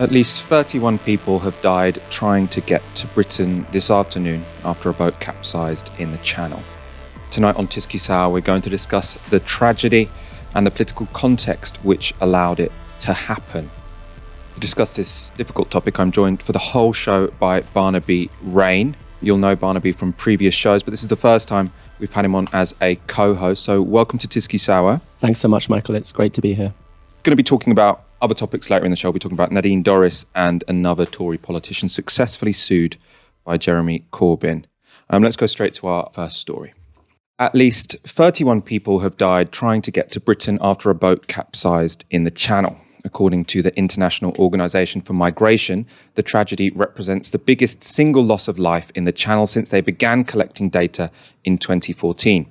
At least 31 people have died trying to get to Britain this afternoon after a boat capsized in the Channel. Tonight on Tysky Sour, we're going to discuss the tragedy and the political context which allowed it to happen. To discuss this difficult topic, I'm joined for the whole show by Barnaby Raine. You'll know Barnaby from previous shows, but this is the first time we've had him on as a co host. So, welcome to Tysky Sour. Thanks so much, Michael. It's great to be here. Going to be talking about other topics later in the show. We'll be talking about Nadine Dorries and another Tory politician successfully sued by Jeremy Corbyn. Um, let's go straight to our first story. At least 31 people have died trying to get to Britain after a boat capsized in the Channel. According to the International Organization for Migration, the tragedy represents the biggest single loss of life in the Channel since they began collecting data in 2014.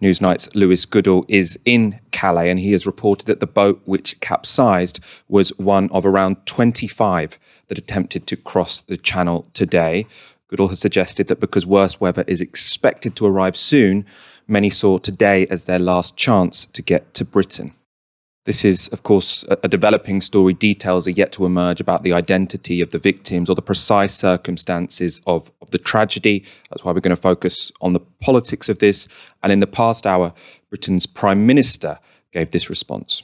Newsnight's Lewis Goodall is in Calais and he has reported that the boat which capsized was one of around 25 that attempted to cross the channel today. Goodall has suggested that because worse weather is expected to arrive soon, many saw today as their last chance to get to Britain. This is, of course, a, developing story. Details are yet to emerge about the identity of the victims or the precise circumstances of, of the tragedy. That's why we're going to focus on the politics of this. And in the past hour, Britain's Prime Minister gave this response.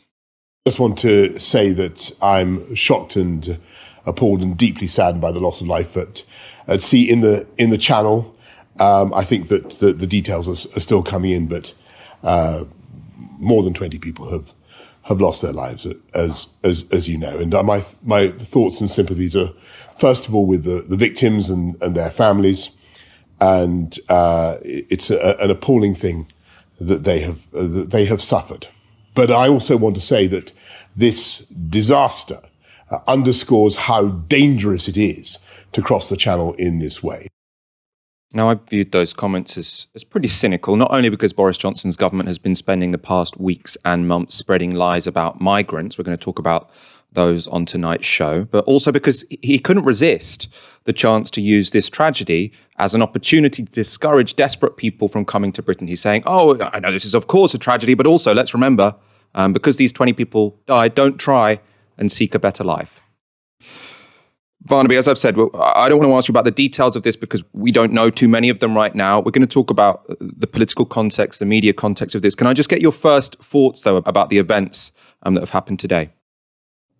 I just want to say that I'm shocked and appalled and deeply saddened by the loss of life at, at sea in the in the Channel. Um, I think that the, the details are, are, still coming in, but uh, more than 20 people have have lost their lives, as as as you know. And my my thoughts and sympathies are first of all with the, the victims and, and their families, and uh, it's a, an appalling thing that they have uh, that they have suffered. But I also want to say that this disaster uh, underscores how dangerous it is to cross the channel in this way. Now, I viewed those comments as, as pretty cynical, not only because Boris Johnson's government has been spending the past weeks and months spreading lies about migrants. We're going to talk about those on tonight's show, but also because he couldn't resist the chance to use this tragedy as an opportunity to discourage desperate people from coming to Britain. He's saying, Oh, I know this is, of course, a tragedy, but also let's remember, um, because these 20 people died, don't try and seek a better life. Barnaby, as I've said, I don't want to ask you about the details of this because we don't know too many of them right now. We're going to talk about uh, the political context, the media context of this. Can I just get your first thoughts, though, about the events um, that have happened today?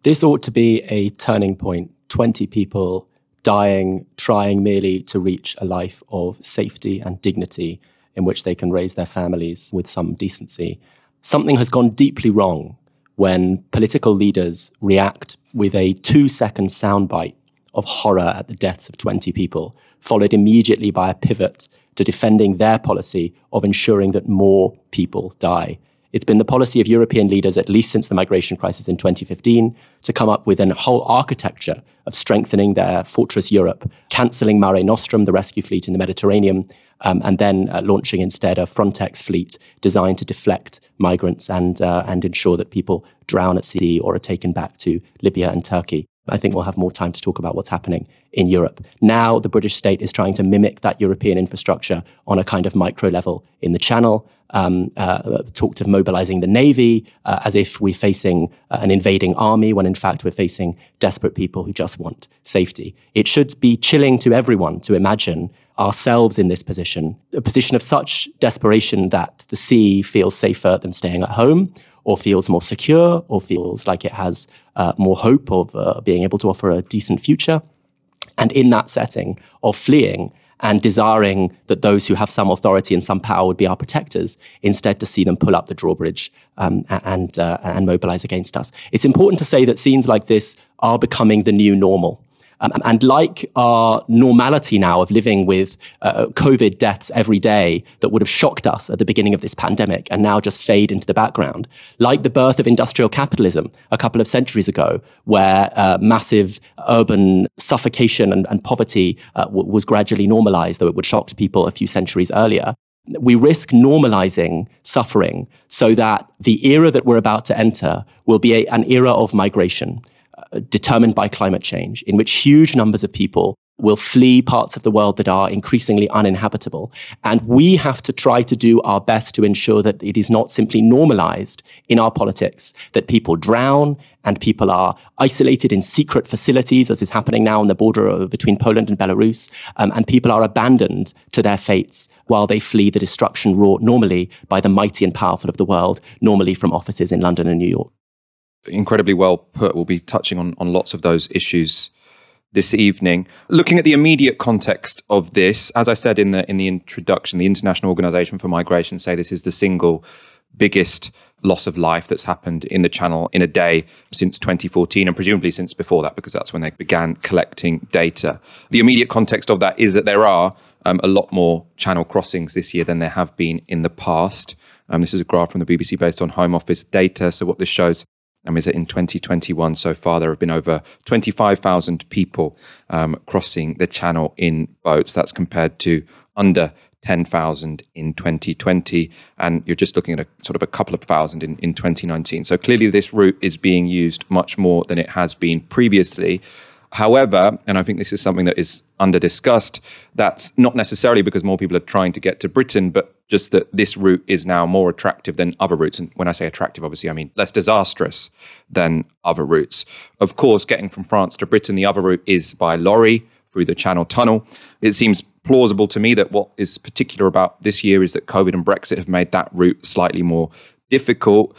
This ought to be a turning point. 20 people dying, trying merely to reach a life of safety and dignity in which they can raise their families with some decency. Something has gone deeply wrong when political leaders react with a two second soundbite of horror at the deaths of 20 people, followed immediately by a pivot to defending their policy of ensuring that more people die. It's been the policy of European leaders, at least since the migration crisis in 2015, to come up with a whole architecture of strengthening their fortress Europe, cancelling Mare Nostrum, the rescue fleet in the Mediterranean, um, and then uh, launching instead a Frontex fleet designed to deflect migrants and, uh, and ensure that people drown at sea or are taken back to Libya and Turkey. I think we'll have more time to talk about what's happening in Europe. Now, the British state is trying to mimic that European infrastructure on a kind of micro level in the Channel. Um, uh, talked of mobilizing the navy uh, as if we're facing uh, an invading army, when in fact we're facing desperate people who just want safety. It should be chilling to everyone to imagine ourselves in this position, a position of such desperation that the sea feels safer than staying at home or feels more secure or feels like it has uh, more hope of uh, being able to offer a decent future. And in that setting of fleeing and desiring that those who have some authority and some power would be our protectors, instead to see them pull up the drawbridge um, and, uh, and mobilize against us. It's important to say that scenes like this are becoming the new normal. Um, and like our normality now of living with uh, COVID deaths every day that would have shocked us at the beginning of this pandemic and now just fade into the background, like the birth of industrial capitalism a couple of centuries ago, where uh, massive urban suffocation and, and poverty uh, w- was gradually normalized, though it would shock people a few centuries earlier we risk normalizing suffering so that the era that we're about to enter will be a, an era of migration determined by climate change, in which huge numbers of people will flee parts of the world that are increasingly uninhabitable. And we have to try to do our best to ensure that it is not simply normalized in our politics that people drown and people are isolated in secret facilities, as is happening now on the border between Poland and Belarus, um, and people are abandoned to their fates while they flee the destruction wrought normally by the mighty and powerful of the world, normally from offices in London and New York. Incredibly well put. We'll be touching on, on lots of those issues this evening. Looking at the immediate context of this, as I said in the in the introduction, the International Organization for Migration say this is the single biggest loss of life that's happened in the channel in a day since 2014 and presumably since before that because that's when they began collecting data. The immediate context of that is that there are um, a lot more channel crossings this year than there have been in the past. Um, this is a graph from the BBC based on Home Office data. So what this shows is that in 2021 so far there have been over 25,000 people um, crossing the channel in boats. That's compared to under 10,000 in 2020, and you're just looking at a sort of a couple of thousand in, in 2019. So clearly, this route is being used much more than it has been previously. However, and I think this is something that is under discussed, that's not necessarily because more people are trying to get to Britain, but just that this route is now more attractive than other routes. And when I say attractive, obviously, I mean less disastrous than other routes. Of course, getting from France to Britain, the other route is by lorry through the Channel Tunnel. It seems plausible to me that what is particular about this year is that COVID and Brexit have made that route slightly more difficult.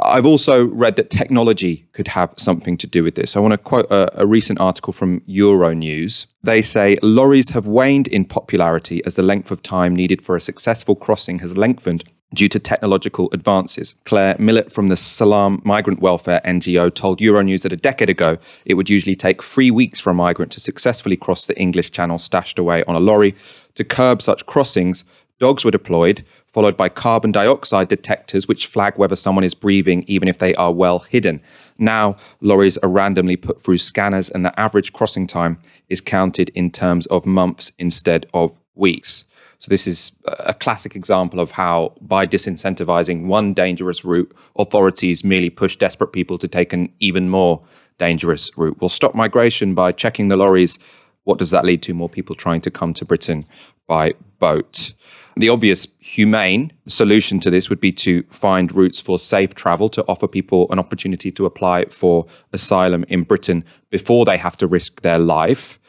I've also read that technology could have something to do with this. I want to quote a, a, recent article from Euronews. They say lorries have waned in popularity as the length of time needed for a successful crossing has lengthened due to technological advances. Claire Millett from the Salam Migrant Welfare NGO told Euronews that a decade ago, it would usually take three weeks for a migrant to successfully cross the English Channel stashed away on a lorry. To curb such crossings, dogs were deployed, followed by carbon dioxide detectors, which flag whether someone is breathing, even if they are well hidden. Now, lorries are randomly put through scanners, and the average crossing time is counted in terms of months instead of weeks. So, this is a classic example of how, by disincentivizing one dangerous route, authorities merely push desperate people to take an even more dangerous route. We'll stop migration by checking the lorries. What does that lead to? More people trying to come to Britain by boat. The obvious humane solution to this would be to find routes for safe travel to offer people an opportunity to apply for asylum in Britain before they have to risk their life.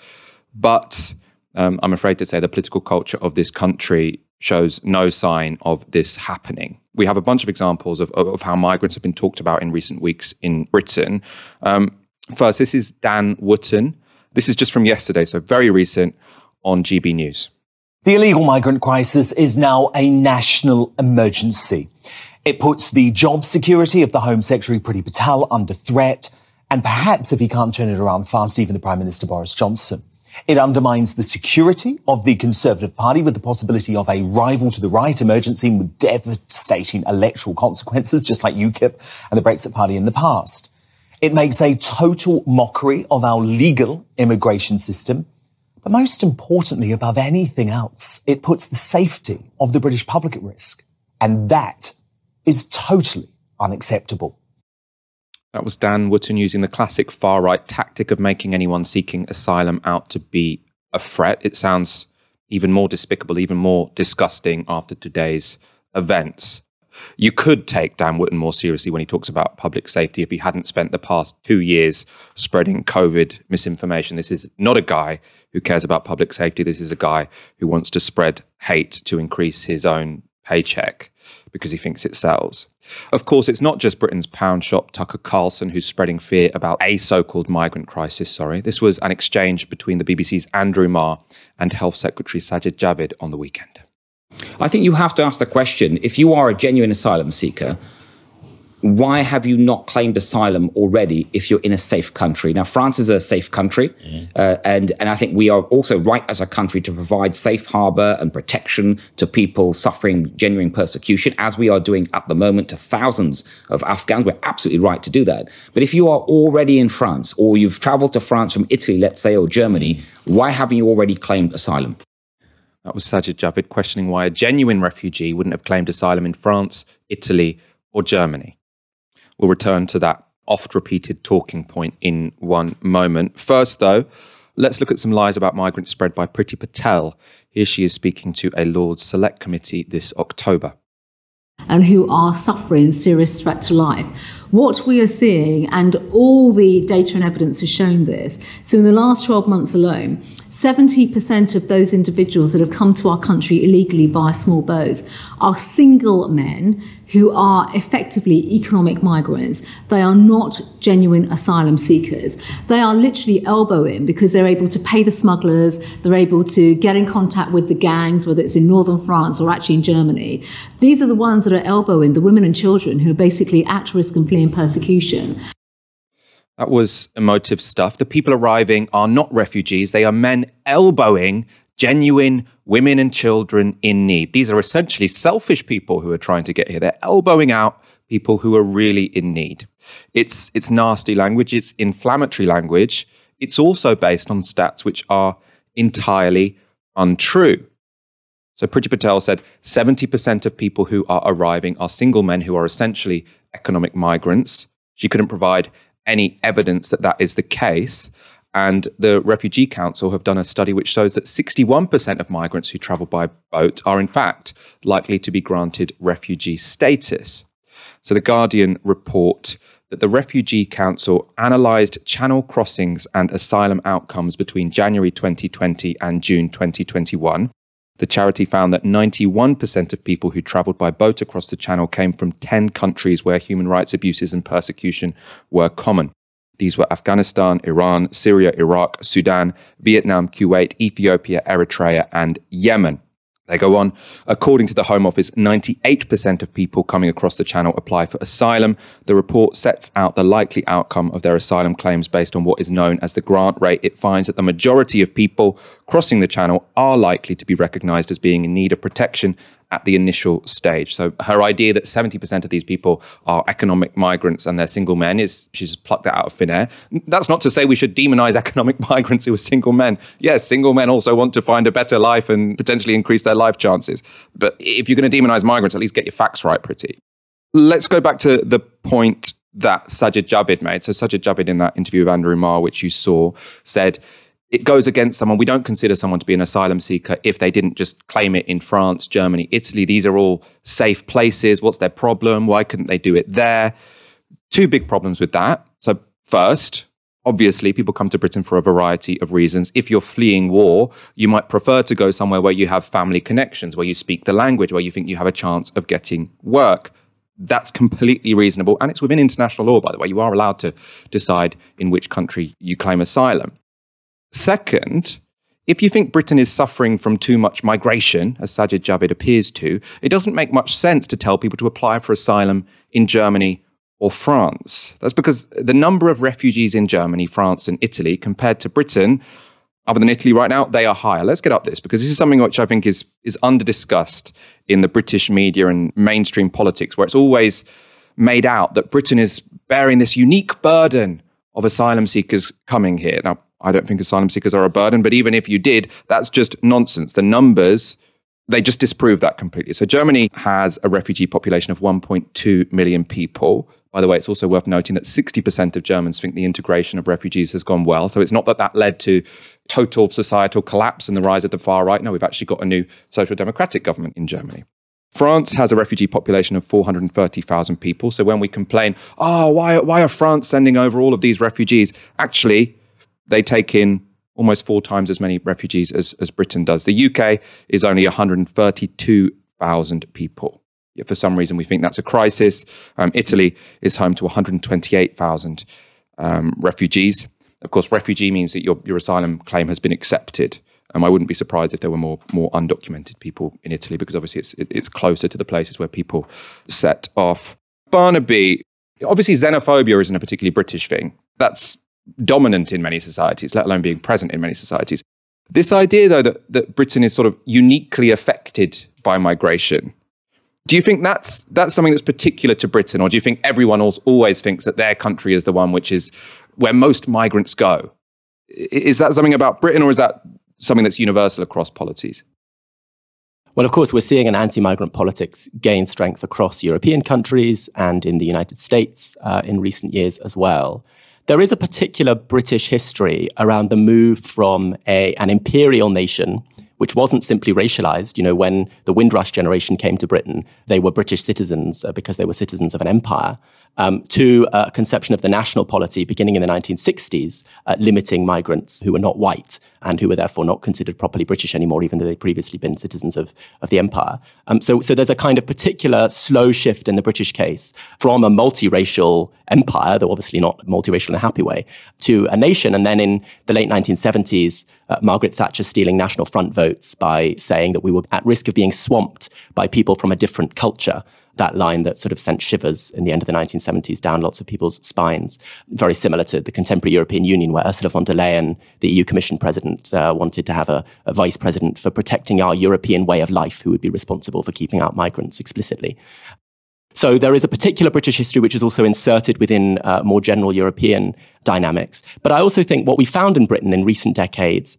But um, I'm afraid to say the political culture of this country shows no sign of this happening. We have a bunch of examples of, of how migrants have been talked about in recent weeks in Britain. Um, first, this is Dan Wootton. This is just from yesterday, so very recent on GB News. The illegal migrant crisis is now a national emergency. It puts the job security of the Home Secretary Priti Patel under threat, and perhaps if he can't turn it around fast, even the Prime Minister Boris Johnson. It undermines the security of the Conservative Party with the possibility of a rival to the right emergency with devastating electoral consequences, just like UKIP and the Brexit Party in the past. It makes a total mockery of our legal immigration system but most importantly, above anything else, it puts the safety of the British public at risk. And that is totally unacceptable. That was Dan Wootton using the classic far right tactic of making anyone seeking asylum out to be a threat. It sounds even more despicable, even more disgusting after today's events. You could take Dan Wootton more seriously when he talks about public safety if he hadn't spent the past two years spreading COVID misinformation. This is not a guy who cares about public safety. This is a guy who wants to spread hate to increase his own paycheck because he thinks it sells. Of course, it's not just Britain's pound shop Tucker Carlson who's spreading fear about a so called migrant crisis. Sorry. This was an exchange between the BBC's Andrew Marr and Health Secretary Sajid Javid on the weekend. I think you have to ask the question if you are a genuine asylum seeker, why have you not claimed asylum already if you're in a safe country? Now, France is a safe country, mm. uh, and, and I think we are also right as a country to provide safe harbor and protection to people suffering genuine persecution, as we are doing at the moment to thousands of Afghans. We're absolutely right to do that. But if you are already in France, or you've traveled to France from Italy, let's say, or Germany, why haven't you already claimed asylum? That was Sajid Javid questioning why a genuine refugee wouldn't have claimed asylum in France, Italy, or Germany. We'll return to that oft repeated talking point in one moment. First, though, Let's look at some lies about migrants spread by Priti Patel. Here she is speaking to a Lords Select Committee this October and who are suffering serious threat to life. What we are seeing, and all the data and evidence has shown this, so in the last 12 months alone, 70% of those individuals that have come to our country illegally via small boats are single men who are effectively economic migrants. They are not genuine asylum seekers. They are literally elbowing because they're able to pay the smugglers, they're able to get in contact with the gangs, whether it's in northern France or actually in Germany. These are the ones that are elbowing the women and children who are basically at risk and fleeing persecution. That was emotive stuff. The people arriving are not refugees, they are men elbowing genuine women and children in need. These are essentially selfish people who are trying to get here. They're elbowing out people who are really in need. It's it's nasty language, it's inflammatory language. It's also based on stats which are entirely untrue. So Priti Patel said 70% of people who are arriving are single men who are essentially economic migrants. She couldn't provide any evidence that that is the case. And the Refugee Council have done a study which shows that 61% of migrants who travel by boat are, in fact, likely to be granted refugee status. So the Guardian report that the Refugee Council analysed channel crossings and asylum outcomes between January 2020 and June 2021. The charity found that 91% of people who travelled by boat across the Channel came from 10 countries where human rights abuses and persecution were common. These were Afghanistan, Iran, Syria, Iraq, Sudan, Vietnam, Kuwait, Ethiopia, Eritrea, and Yemen. They go on. According to the Home Office, 98% of people coming across the channel apply for asylum. The report sets out the likely outcome of their asylum claims based on what is known as the grant rate. It finds that the majority of people crossing the channel are likely to be recognized as being in need of protection at the initial stage. So her idea that 70% of these people are economic migrants and they're single men is she's plucked that out of thin air. That's not to say we should demonize economic migrants who are single men. Yes, single men also want to find a better life and potentially increase their life chances. But if you're going to demonize migrants, at least get your facts right, Priti. Let's go back to the point that Sajid Javid made. So Sajid Javid in that interview with Andrew Marr, which you saw, said it goes against someone. We don't consider someone to be an asylum seeker if they didn't just claim it in France, Germany, Italy. These are all safe places. What's their problem? Why couldn't they do it there? Two big problems with that. So, first, obviously, people come to Britain for a variety of reasons. If you're fleeing war, you might prefer to go somewhere where you have family connections, where you speak the language, where you think you have a chance of getting work. That's completely reasonable. And it's within international law, by the way. You are allowed to decide in which country you claim asylum. Second, if you think Britain is suffering from too much migration, as Sajid Javid appears to, it doesn't make much sense to tell people to apply for asylum in Germany or France. That's because the number of refugees in Germany, France, and Italy compared to Britain, other than Italy right now, they are higher. Let's get up this because this is something which I think is is under discussed in the British media and mainstream politics, where it's always made out that Britain is bearing this unique burden of asylum seekers coming here. Now, I don't think asylum seekers are a burden, but even if you did, that's just nonsense. The numbers, they just disprove that completely. So Germany has a refugee population of 1.2 million people. By the way, it's also worth noting that 60% of Germans think the integration of refugees has gone well. So it's not that that led to total societal collapse and the rise of the far right. No, we've actually got a new social democratic government in Germany. France has a refugee population of 430,000 people. So when we complain, oh, why, why are France sending over all of these refugees? Actually, they take in almost four times as many refugees as, as Britain does. The UK is only 132,000 people. Yet for some reason, we think that's a crisis. Um, Italy is home to 128,000 um, refugees. Of course, refugee means that your, your asylum claim has been accepted. Um, I wouldn't be surprised if there were more more undocumented people in Italy because obviously it's it, it's closer to the places where people set off. Barnaby, obviously xenophobia isn't a particularly British thing. That's dominant in many societies, let alone being present in many societies. This idea, though, that, that Britain is sort of uniquely affected by migration, do you think that's that's something that's particular to Britain, or do you think everyone else always thinks that their country is the one which is where most migrants go? Is that something about Britain, or is that something that's universal across polities? Well, of course, we're seeing an anti migrant politics gain strength across European countries and in the United States uh, in recent years as well. There is a particular British history around the move from a, an imperial nation which wasn't simply racialized. You know, when the Windrush generation came to Britain, they were British citizens uh, because they were citizens of an empire, um, to a conception of the national polity beginning in the 1960s, uh, limiting migrants who were not white and who were therefore not considered properly British anymore, even though they'd previously been citizens of, of the empire. Um, so, so there's a kind of particular slow shift in the British case from a multiracial empire, though obviously not multiracial in a happy way, to a nation. And then in the late 1970s, uh, Margaret Thatcher stealing National Front votes by saying that we were at risk of being swamped by people from a different culture. That line that sort of sent shivers in the end of the 1970s down lots of people's spines. Very similar to the contemporary European Union, where Ursula von der Leyen, the EU Commission president, uh, wanted to have a, a vice president for protecting our European way of life, who would be responsible for keeping out migrants explicitly. So there is a particular British history which is also inserted within uh, more general European dynamics. But I also think what we found in Britain in recent decades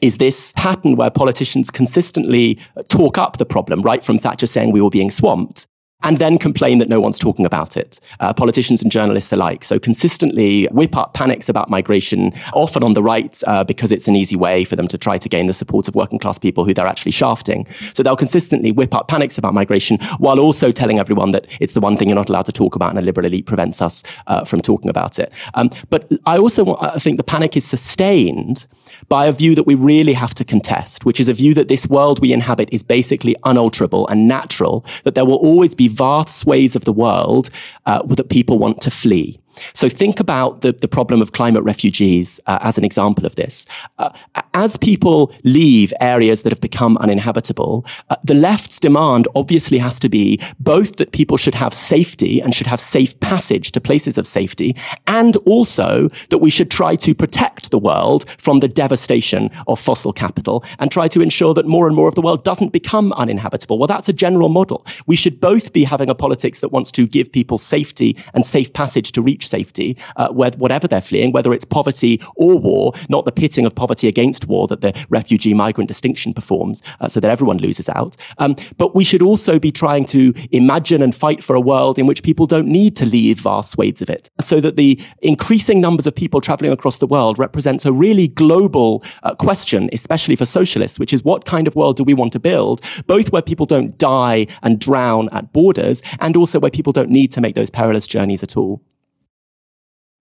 is this pattern where politicians consistently talk up the problem, right from Thatcher saying we were being swamped, and then complain that no one's talking about it, uh, politicians and journalists alike. So consistently whip up panics about migration, often on the right, uh, because it's an easy way for them to try to gain the support of working class people who they're actually shafting. So they'll consistently whip up panics about migration while also telling everyone that it's the one thing you're not allowed to talk about and a liberal elite prevents us uh, from talking about it. Um, but I also I think the panic is sustained by a view that we really have to contest, which is a view that this world we inhabit is basically unalterable and natural, that there will always be vast swathes of the world uh, that people want to flee. So think about the, the problem of climate refugees uh, as an example of this. Uh, as people leave areas that have become uninhabitable, uh, the left's demand obviously has to be both that people should have safety and should have safe passage to places of safety, and also that we should try to protect the world from the devastation of fossil capital and try to ensure that more and more of the world doesn't become uninhabitable. Well, that's a general model. We should both be having a politics that wants to give people safety and safe passage to reach safety, uh, whatever they're fleeing, whether it's poverty or war, not the pitting of poverty against war that the refugee migrant distinction performs, uh, so that everyone loses out. Um, but we should also be trying to imagine and fight for a world in which people don't need to leave vast swathes of it, so that the increasing numbers of people traveling across the world represents a really global uh, question, especially for socialists, which is what kind of world do we want to build, both where people don't die and drown at borders, and also where people don't need to make those perilous journeys at all.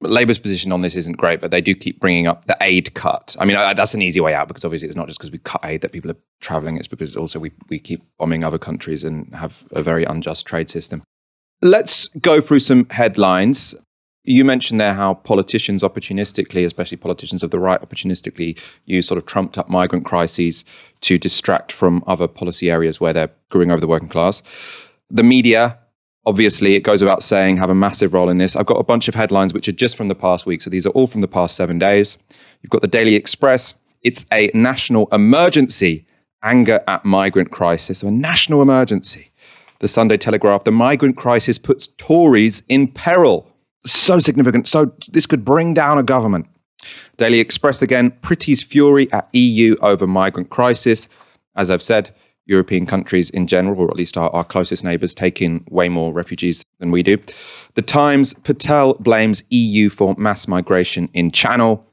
Labour's position on this isn't great, but they do keep bringing up the aid cut. I mean, I, that's an easy way out because obviously it's not just because we cut aid that people are travelling; it's because also we we keep bombing other countries and have a very unjust trade system. Let's go through some headlines. You mentioned there how politicians opportunistically, especially politicians of the right, opportunistically use sort of trumped up migrant crises to distract from other policy areas where they're screwing over the working class. The media obviously, it goes without saying, have a massive role in this. I've got a bunch of headlines which are just from the past week. So these are all from the past seven days. You've got the Daily Express. It's a national emergency anger at migrant crisis. A national emergency. The Sunday Telegraph. The migrant crisis puts Tories in peril. So significant. So this could bring down a government. Daily Express again. Priti's fury at EU over migrant crisis. As I've said, European countries in general, or at least our, our closest neighbours, take in way more refugees than we do. The Times, Patel blames EU for mass migration in Channel.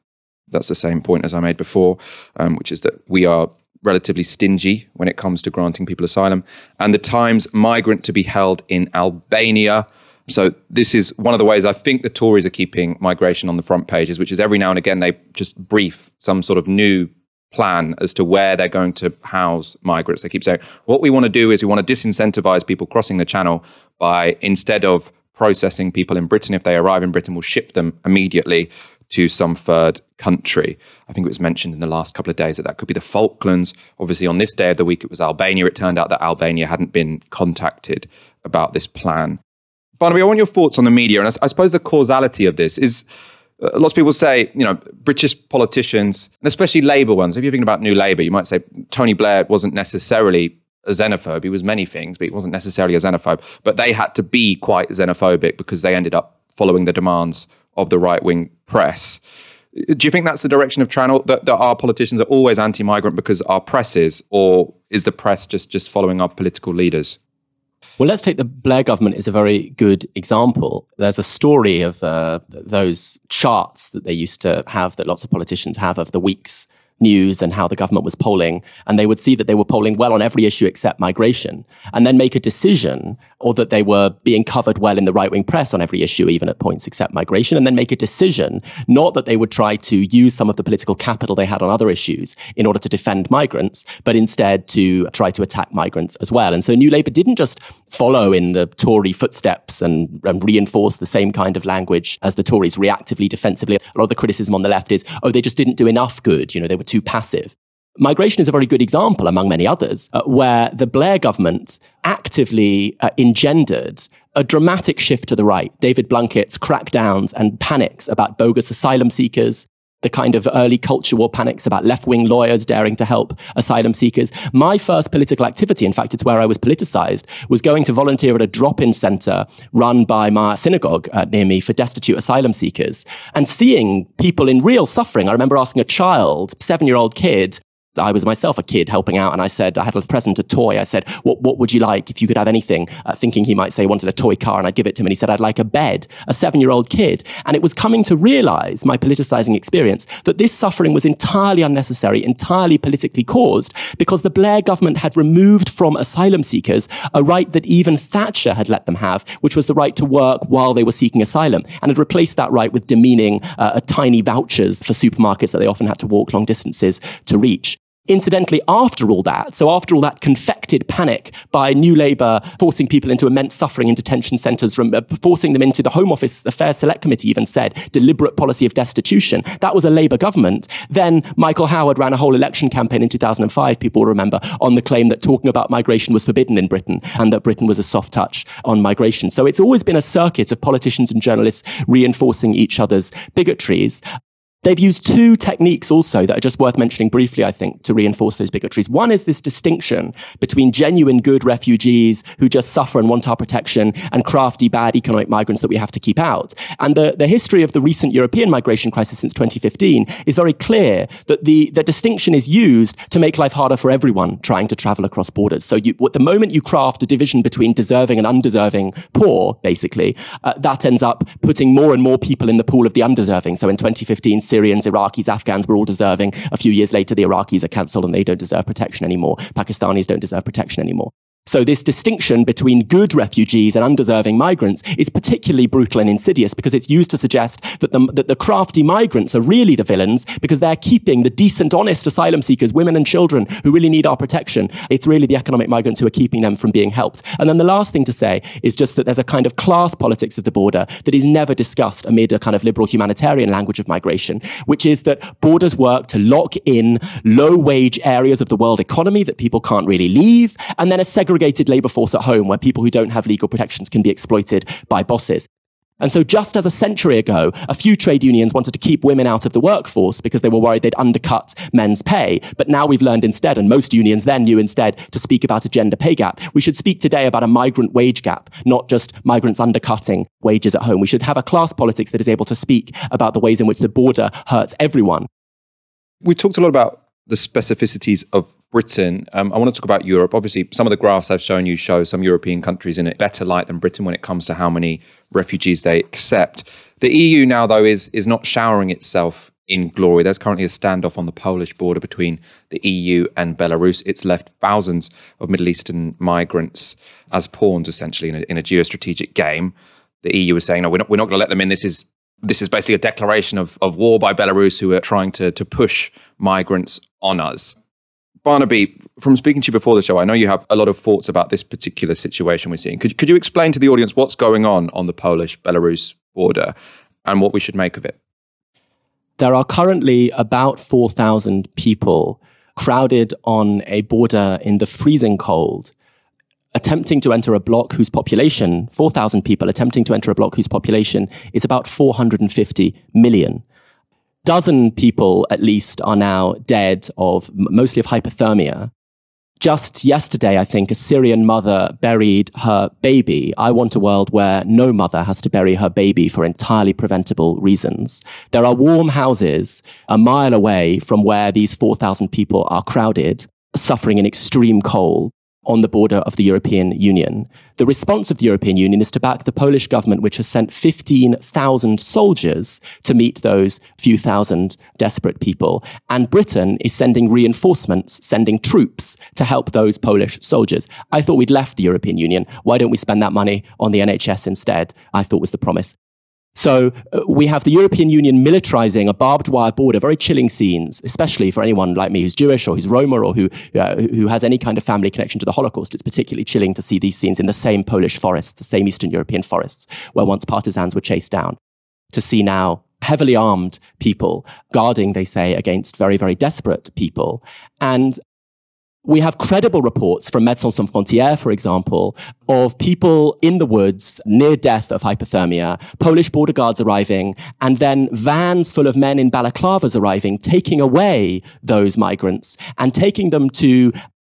That's the same point as I made before, um, which is that we are relatively stingy when it comes to granting people asylum. And the Times, migrant to be held in Albania. So this is one of the ways I think the Tories are keeping migration on the front pages, which is every now and again they just brief some sort of new plan as to where they're going to house migrants. They keep saying, what we want to do is we want to disincentivize people crossing the channel by instead of processing people in Britain, if they arrive in Britain, we'll ship them immediately to some third country. I think it was mentioned in the last couple of days that that could be the Falklands. Obviously, on this day of the week, it was Albania. It turned out that Albania hadn't been contacted about this plan. Barnaby, I want your thoughts on the media. And I, I suppose the causality of this is Uh, lots of people say, you know, British politicians, and especially Labour ones, if you're thinking about New Labour, you might say Tony Blair wasn't necessarily a xenophobe. He was many things, but he wasn't necessarily a xenophobe. But they had to be quite xenophobic because they ended up following the demands of the right wing press. Uh, do you think that's the direction of travel that, that our politicians are always anti migrant because our press is, or is the press just, just following our political leaders? Well, let's take the Blair government as a very good example. There's a story of uh, those charts that they used to have, that lots of politicians have, of the week's news and how the government was polling, and they would see that they were polling well on every issue except migration, and then make a decision, or that they were being covered well in the right wing press on every issue, even at points except migration, and then make a decision, not that they would try to use some of the political capital they had on other issues in order to defend migrants, but instead to try to attack migrants as well. And so New Labour didn't just follow in the Tory footsteps and, and reinforce the same kind of language as the Tories reactively, defensively. A lot of the criticism on the left is, oh, they just didn't do enough good. You know, they were too passive. Migration is a very good example, among many others, uh, where the Blair government actively uh, engendered a dramatic shift to the right. David Blunkett's crackdowns and panics about bogus asylum seekers, the kind of early culture war panics about left wing lawyers daring to help asylum seekers. My first political activity, in fact, it's where I was politicized, was going to volunteer at a drop in center run by my synagogue uh, near me for destitute asylum seekers and seeing people in real suffering. I remember asking a child, seven year old kid, I was myself a kid helping out, and I said, I had a present, a toy. I said, What, what would you like if you could have anything? Uh, thinking he might say he wanted a toy car, and I'd give it to him. And he said, I'd like a bed, a seven year old kid. And it was coming to realize, my politicizing experience, that this suffering was entirely unnecessary, entirely politically caused, because the Blair government had removed from asylum seekers a right that even Thatcher had let them have, which was the right to work while they were seeking asylum, and had replaced that right with demeaning uh, tiny vouchers for supermarkets that they often had to walk long distances to reach. Incidentally, after all that, so after all that confected panic by New Labour forcing people into immense suffering in detention centres, uh, forcing them into the Home Office Affairs Select Committee even said deliberate policy of destitution, that was a Labour government. Then Michael Howard ran a whole election campaign in 2005, people remember, on the claim that talking about migration was forbidden in Britain and that Britain was a soft touch on migration. So it's always been a circuit of politicians and journalists reinforcing each other's bigotries. They've used two techniques also that are just worth mentioning briefly, I think, to reinforce those bigotries. One is this distinction between genuine good refugees who just suffer and want our protection and crafty bad economic migrants that we have to keep out. And the, the history of the recent European migration crisis since 2015 is very clear that the, the distinction is used to make life harder for everyone trying to travel across borders. So you, the moment you craft a division between deserving and undeserving poor, basically, uh, that ends up putting more and more people in the pool of the undeserving. So in 2015, Syrians, Iraqis, Afghans were all deserving. A few years later, the Iraqis are cancelled and they don't deserve protection anymore. Pakistanis don't deserve protection anymore. So, this distinction between good refugees and undeserving migrants is particularly brutal and insidious because it's used to suggest that the, that the crafty migrants are really the villains because they're keeping the decent, honest asylum seekers, women and children who really need our protection. It's really the economic migrants who are keeping them from being helped. And then the last thing to say is just that there's a kind of class politics of the border that is never discussed amid a kind of liberal humanitarian language of migration, which is that borders work to lock in low wage areas of the world economy that people can't really leave, and then a segregation segregated labor force at home where people who don't have legal protections can be exploited by bosses. And so, just as a century ago, a few trade unions wanted to keep women out of the workforce because they were worried they'd undercut men's pay. But now we've learned instead, and most unions then knew instead, to speak about a gender pay gap. We should speak today about a migrant wage gap, not just migrants undercutting wages at home. We should have a class politics that is able to speak about the ways in which the border hurts everyone. We talked a lot about the specificities of Britain. Um, I want to talk about Europe. Obviously, some of the graphs I've shown you show some European countries in a better light than Britain when it comes to how many refugees they accept. The EU now, though, is is not showering itself in glory. There's currently a standoff on the Polish border between the EU and Belarus. It's left thousands of Middle Eastern migrants as pawns, essentially, in a, in a geostrategic game. The EU is saying, no, we're not, we're not going to let them in. This is this is basically a declaration of, of war by Belarus, who are trying to, to push migrants on us. Barnaby, from speaking to you before the show, I know you have a lot of thoughts about this particular situation we're seeing. Could, could you explain to the audience what's going on on the Polish Belarus border and what we should make of it? There are currently about 4,000 people crowded on a border in the freezing cold, attempting to enter a bloc whose population, 4,000 people attempting to enter a bloc whose population is about 450 million dozen people at least are now dead of mostly of hypothermia. Just yesterday, I think, a Syrian mother buried her baby. I want a world where no mother has to bury her baby for entirely preventable reasons. There are warm houses a mile away from where these 4,000 people are crowded, suffering in extreme cold. On the border of the European Union. The response of the European Union is to back the Polish government, which has sent 15,000 soldiers to meet those few thousand desperate people. And Britain is sending reinforcements, sending troops to help those Polish soldiers. I thought we'd left the European Union. Why don't we spend that money on the NHS instead? I thought was the promise. So uh, we have the European Union militarizing a barbed wire border, very chilling scenes, especially for anyone like me who's Jewish or who's Roma or who, uh, who has any kind of family connection to the Holocaust. It's particularly chilling to see these scenes in the same Polish forests, the same Eastern European forests, where once partisans were chased down. To see now heavily armed people guarding, they say, against very, very desperate people. And we have credible reports from Médecins Sans Frontières, for example, of people in the woods near death of hypothermia, Polish border guards arriving, and then vans full of men in balaclavas arriving, taking away those migrants and taking them to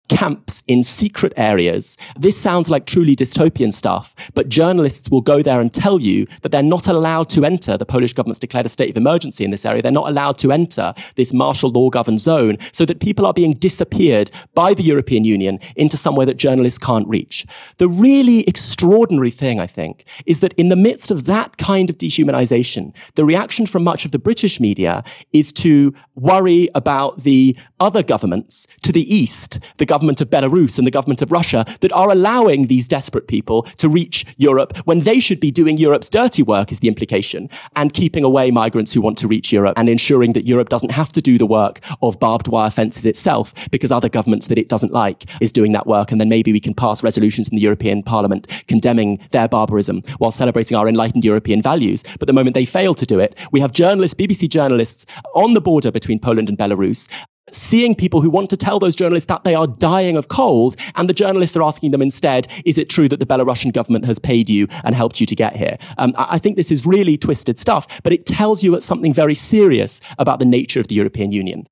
camps in secret areas. This sounds like truly dystopian stuff, but journalists will go there and tell you that they're not allowed to enter. The Polish government's declared a state of emergency in this area. They're not allowed to enter this martial law governed zone so that people are being disappeared by the European Union into somewhere that journalists can't reach. The really extraordinary thing, I think, is that in the midst of that kind of dehumanization, the reaction from much of the British media is to worry about the other governments to the east, the government of Belarus and the government of Russia that are allowing these desperate people to reach Europe when they should be doing Europe's dirty work, is the implication, and keeping away migrants who want to reach Europe and ensuring that Europe doesn't have to do the work of barbed wire fences itself because other governments that it doesn't like is doing that work. And then maybe we can pass resolutions in the European Parliament condemning their barbarism while celebrating our enlightened European values. But the moment they fail to do it, we have journalists, BBC journalists, on the border between Poland and Belarus seeing people who want to tell those journalists that they are dying of cold, and the journalists are asking them instead, is it true that the Belarusian government has paid you and helped you to get here? Um, I think this is really twisted stuff, but it tells you it's something very serious about the nature of the European Union.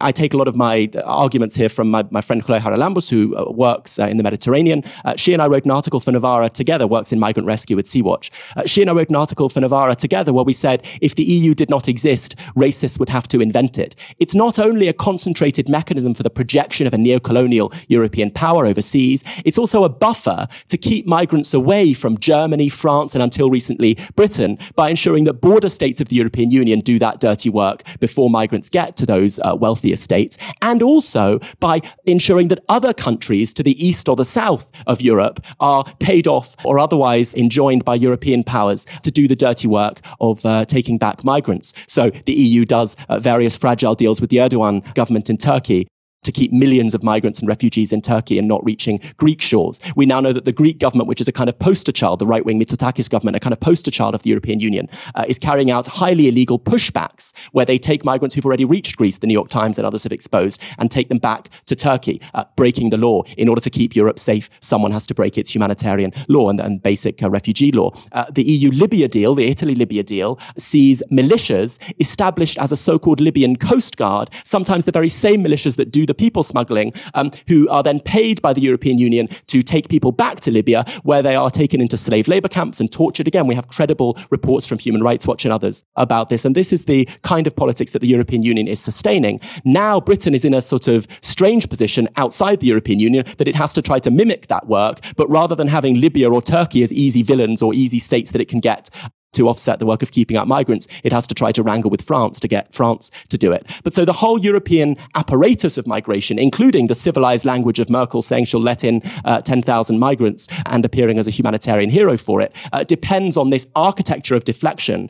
I take a lot of my uh, arguments here from my, my friend Chloe Haralambos, who uh, works uh, in the Mediterranean. She and I wrote an article for Novara together, works in migrant rescue at Sea-Watch. She and I wrote an article for Novara together where we said if the EU did not exist, racists would have to invent it. It's not only a concentrated mechanism for the projection of a neo-colonial European power overseas, it's also a buffer to keep migrants away from Germany, France, and until recently Britain by ensuring that border states of the European Union do that dirty work before migrants get to those uh, wealthy estates, and also by ensuring that other countries to the east or the south of Europe are paid off or otherwise enjoined by European powers to do the dirty work of uh, taking back migrants. So the EU does uh, various fragile deals with the Erdogan government in Turkey to keep millions of migrants and refugees in Turkey and not reaching Greek shores. We now know that the Greek government, which is a kind of poster child, the right wing Mitsotakis government, a kind of poster child of the European Union, uh, is carrying out highly illegal pushbacks where they take migrants who've already reached Greece, the New York Times and others have exposed, and take them back to Turkey, uh, breaking the law. In order to keep Europe safe, someone has to break its humanitarian law and, and basic uh, refugee law. Uh, the EU Libya deal, the Italy Libya deal, sees militias established as a so called Libyan coast guard, sometimes the very same militias that do the people smuggling, um, who are then paid by the European Union to take people back to Libya, where they are taken into slave labor camps and tortured. Again, we have credible reports from Human Rights Watch and others about this. And this is the kind of politics that the European Union is sustaining. Now, Britain is in a sort of strange position outside the European Union that it has to try to mimic that work, but rather than having Libya or Turkey as easy villains or easy states that it can get to offset the work of keeping out migrants, it has to try to wrangle with France to get France to do it. But so the whole European apparatus of migration, including the civilized language of Merkel saying she'll let in uh, 10,000 migrants and appearing as a humanitarian hero for it, uh, depends on this architecture of deflection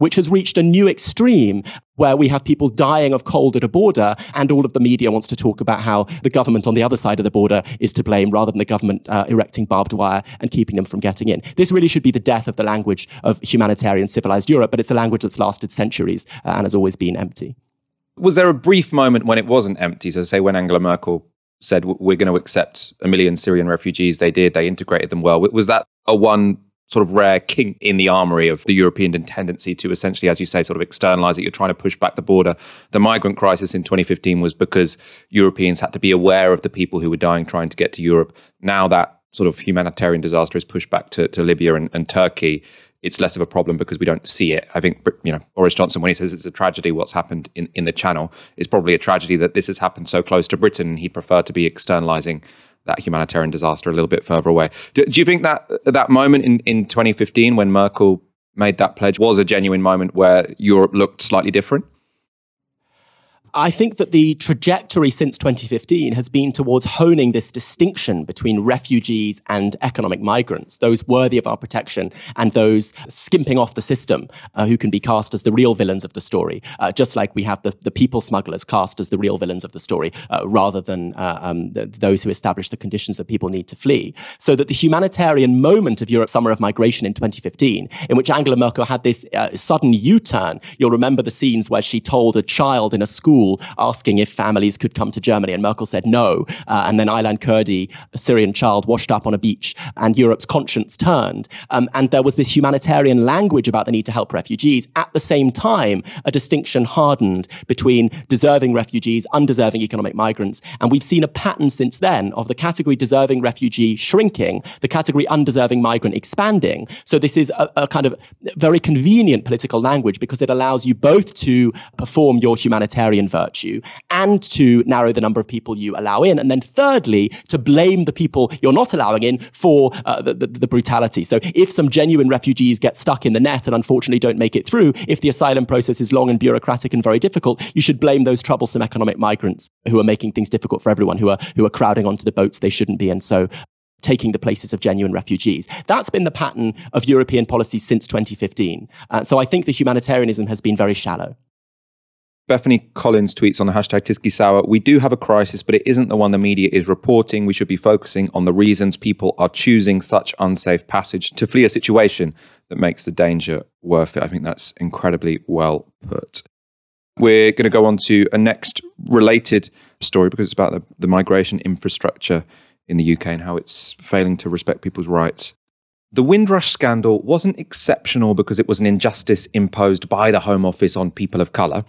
which has reached a new extreme where we have people dying of cold at a border, and all of the media wants to talk about how the government on the other side of the border is to blame rather than the government uh, erecting barbed wire and keeping them from getting in. This really should be the death of the language of humanitarian civilized Europe, but it's a language that's lasted centuries uh, and has always been empty. Was there a brief moment when it wasn't empty? So, say when Angela Merkel said, We're going to accept a million Syrian refugees, they did, they integrated them well. Was that a one sort of rare kink in the armory of the European tendency to essentially, as you say, sort of externalize it. You're trying to push back the border. The migrant crisis in 2015 was because Europeans had to be aware of the people who were dying trying to get to Europe. Now that sort of humanitarian disaster is pushed back to, to Libya and, and Turkey, it's less of a problem because we don't see it. I think, you know, Boris Johnson, when he says it's a tragedy, what's happened in, in the channel, is probably a tragedy that this has happened so close to Britain. He preferred to be externalizing that humanitarian disaster a little bit further away. Do, do you think that uh, that moment in, in 2015 when Merkel made that pledge was a genuine moment where Europe looked slightly different? I think that the trajectory since 2015 has been towards honing this distinction between refugees and economic migrants, those worthy of our protection and those skimping off the system uh, who can be cast as the real villains of the story, uh, just like we have the, the people smugglers cast as the real villains of the story, uh, rather than uh, um, the, those who establish the conditions that people need to flee. So that the humanitarian moment of Europe's summer of migration in 2015, in which Angela Merkel had this uh, sudden U turn, you'll remember the scenes where she told a child in a school asking if families could come to Germany, and Merkel said no. Uh, and then Aylan Kurdi, a Syrian child, washed up on a beach, and Europe's conscience turned. Um, and there was this humanitarian language about the need to help refugees. At the same time, a distinction hardened between deserving refugees, undeserving economic migrants. And we've seen a pattern since then of the category deserving refugee shrinking, the category undeserving migrant expanding. So this is a, a kind of very convenient political language because it allows you both to perform your humanitarian virtue and to narrow the number of people you allow in. And then thirdly, to blame the people you're not allowing in for uh, the, the, the brutality. So if some genuine refugees get stuck in the net and unfortunately don't make it through, if the asylum process is long and bureaucratic and very difficult, you should blame those troublesome economic migrants who are making things difficult for everyone, who are, who are crowding onto the boats they shouldn't be in. So taking the places of genuine refugees. That's been the pattern of European policy since 2015. Uh, so I think the humanitarianism has been very shallow. Bethany Collins tweets on the hashtag Tysky We do have a crisis, but it isn't the one the media is reporting. We should be focusing on the reasons people are choosing such unsafe passage to flee a situation that makes the danger worth it. I think that's incredibly well put. We're going to go on to a next related story because it's about the, the migration infrastructure in the UK and how it's failing to respect people's rights. The Windrush scandal wasn't exceptional because it was an injustice imposed by the Home Office on people of colour.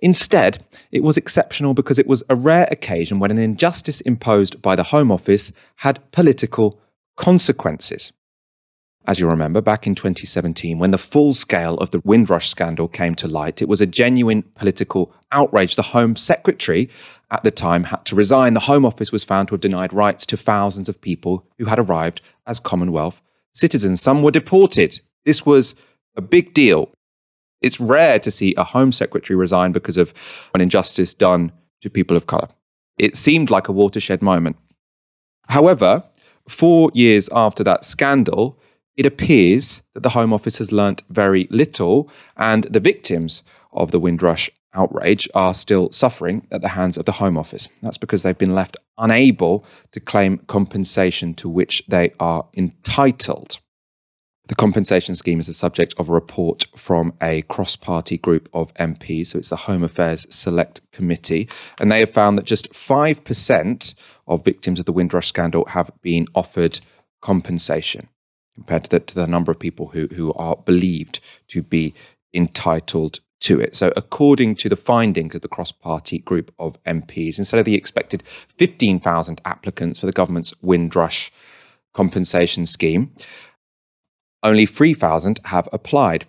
Instead, it was exceptional because it was a rare occasion when an injustice imposed by the Home Office had political consequences. As you remember, back in 2017, when the full scale of the Windrush scandal came to light, it was a genuine political outrage. The Home Secretary at the time had to resign. The Home Office was found to have denied rights to thousands of people who had arrived as Commonwealth citizens. Some were deported. This was a big deal. It's rare to see a Home Secretary resign because of an injustice done to people of colour. It seemed like a watershed moment. However, four years after that scandal, it appears that the Home Office has learnt very little, and the victims of the Windrush outrage are still suffering at the hands of the Home Office. That's because they've been left unable to claim compensation to which they are entitled. The compensation scheme is the subject of a report from a cross party group of MPs. So it's the Home Affairs Select Committee. And they have found that just 5% of victims of the Windrush scandal have been offered compensation compared to the, to the number of people who, who are believed to be entitled to it. So, according to the findings of the cross party group of MPs, instead of the expected 15,000 applicants for the government's Windrush compensation scheme, only 3,000 have applied.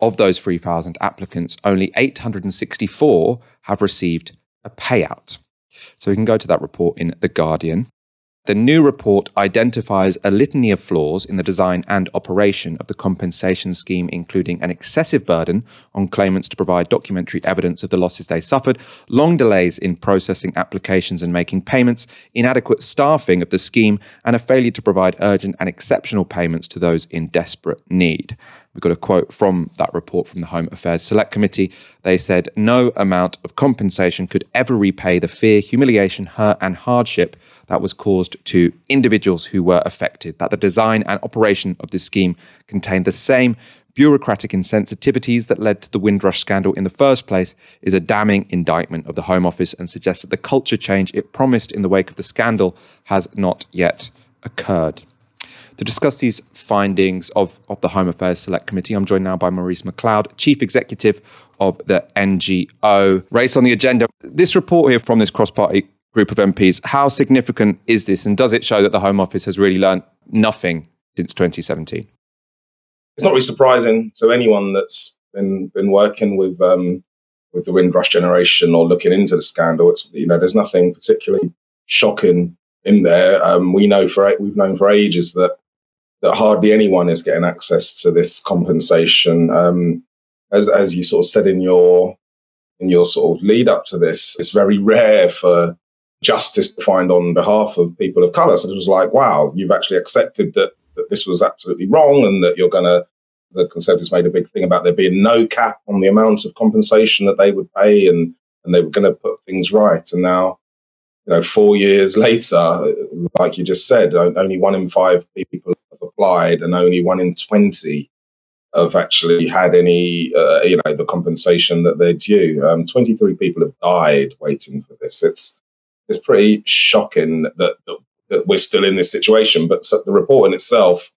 Of those 3,000 applicants, only 864 have received a payout. So we can go to that report in The Guardian. The new report identifies a litany of flaws in the design and operation of the compensation scheme, including an excessive burden on claimants to provide documentary evidence of the losses they suffered, long delays in processing applications and making payments, inadequate staffing of the scheme, and a failure to provide urgent and exceptional payments to those in desperate need. We've got a quote from that report from the Home Affairs Select Committee. They said, No amount of compensation could ever repay the fear, humiliation, hurt, and hardship that was caused to individuals who were affected, that the design and operation of this scheme contained the same bureaucratic insensitivities that led to the Windrush scandal in the first place is a damning indictment of the Home Office and suggests that the culture change it promised in the wake of the scandal has not yet occurred. To discuss these findings of, of the Home Affairs Select Committee, I'm joined now by Maurice McLeod, Chief Executive of the NGO. Race on the agenda. This report here from this cross party group of MPs. How significant is this, and does it show that the Home Office has really learned nothing since 2017? It's not really surprising to anyone that's been been working with um, with the Windrush generation or looking into the scandal. It's you know there's nothing particularly shocking in there. Um, we know for we've known for ages that that hardly anyone is getting access to this compensation. Um, as as you sort of said in your in your sort of lead up to this, it's very rare for justice to find on behalf of people of color. So it was like, wow, you've actually accepted that that this was absolutely wrong and that you're going to. The Conservatives made a big thing about there being no cap on the amount of compensation that they would pay, and and they were going to put things right. And now, you know, four years later, like you just said, only one in five people applied, and only one in twenty have actually had any, uh, you know, the compensation that they're due. Um, Twenty three people have died waiting for this. It's it's pretty shocking that, that that we're still in this situation. But the report in itself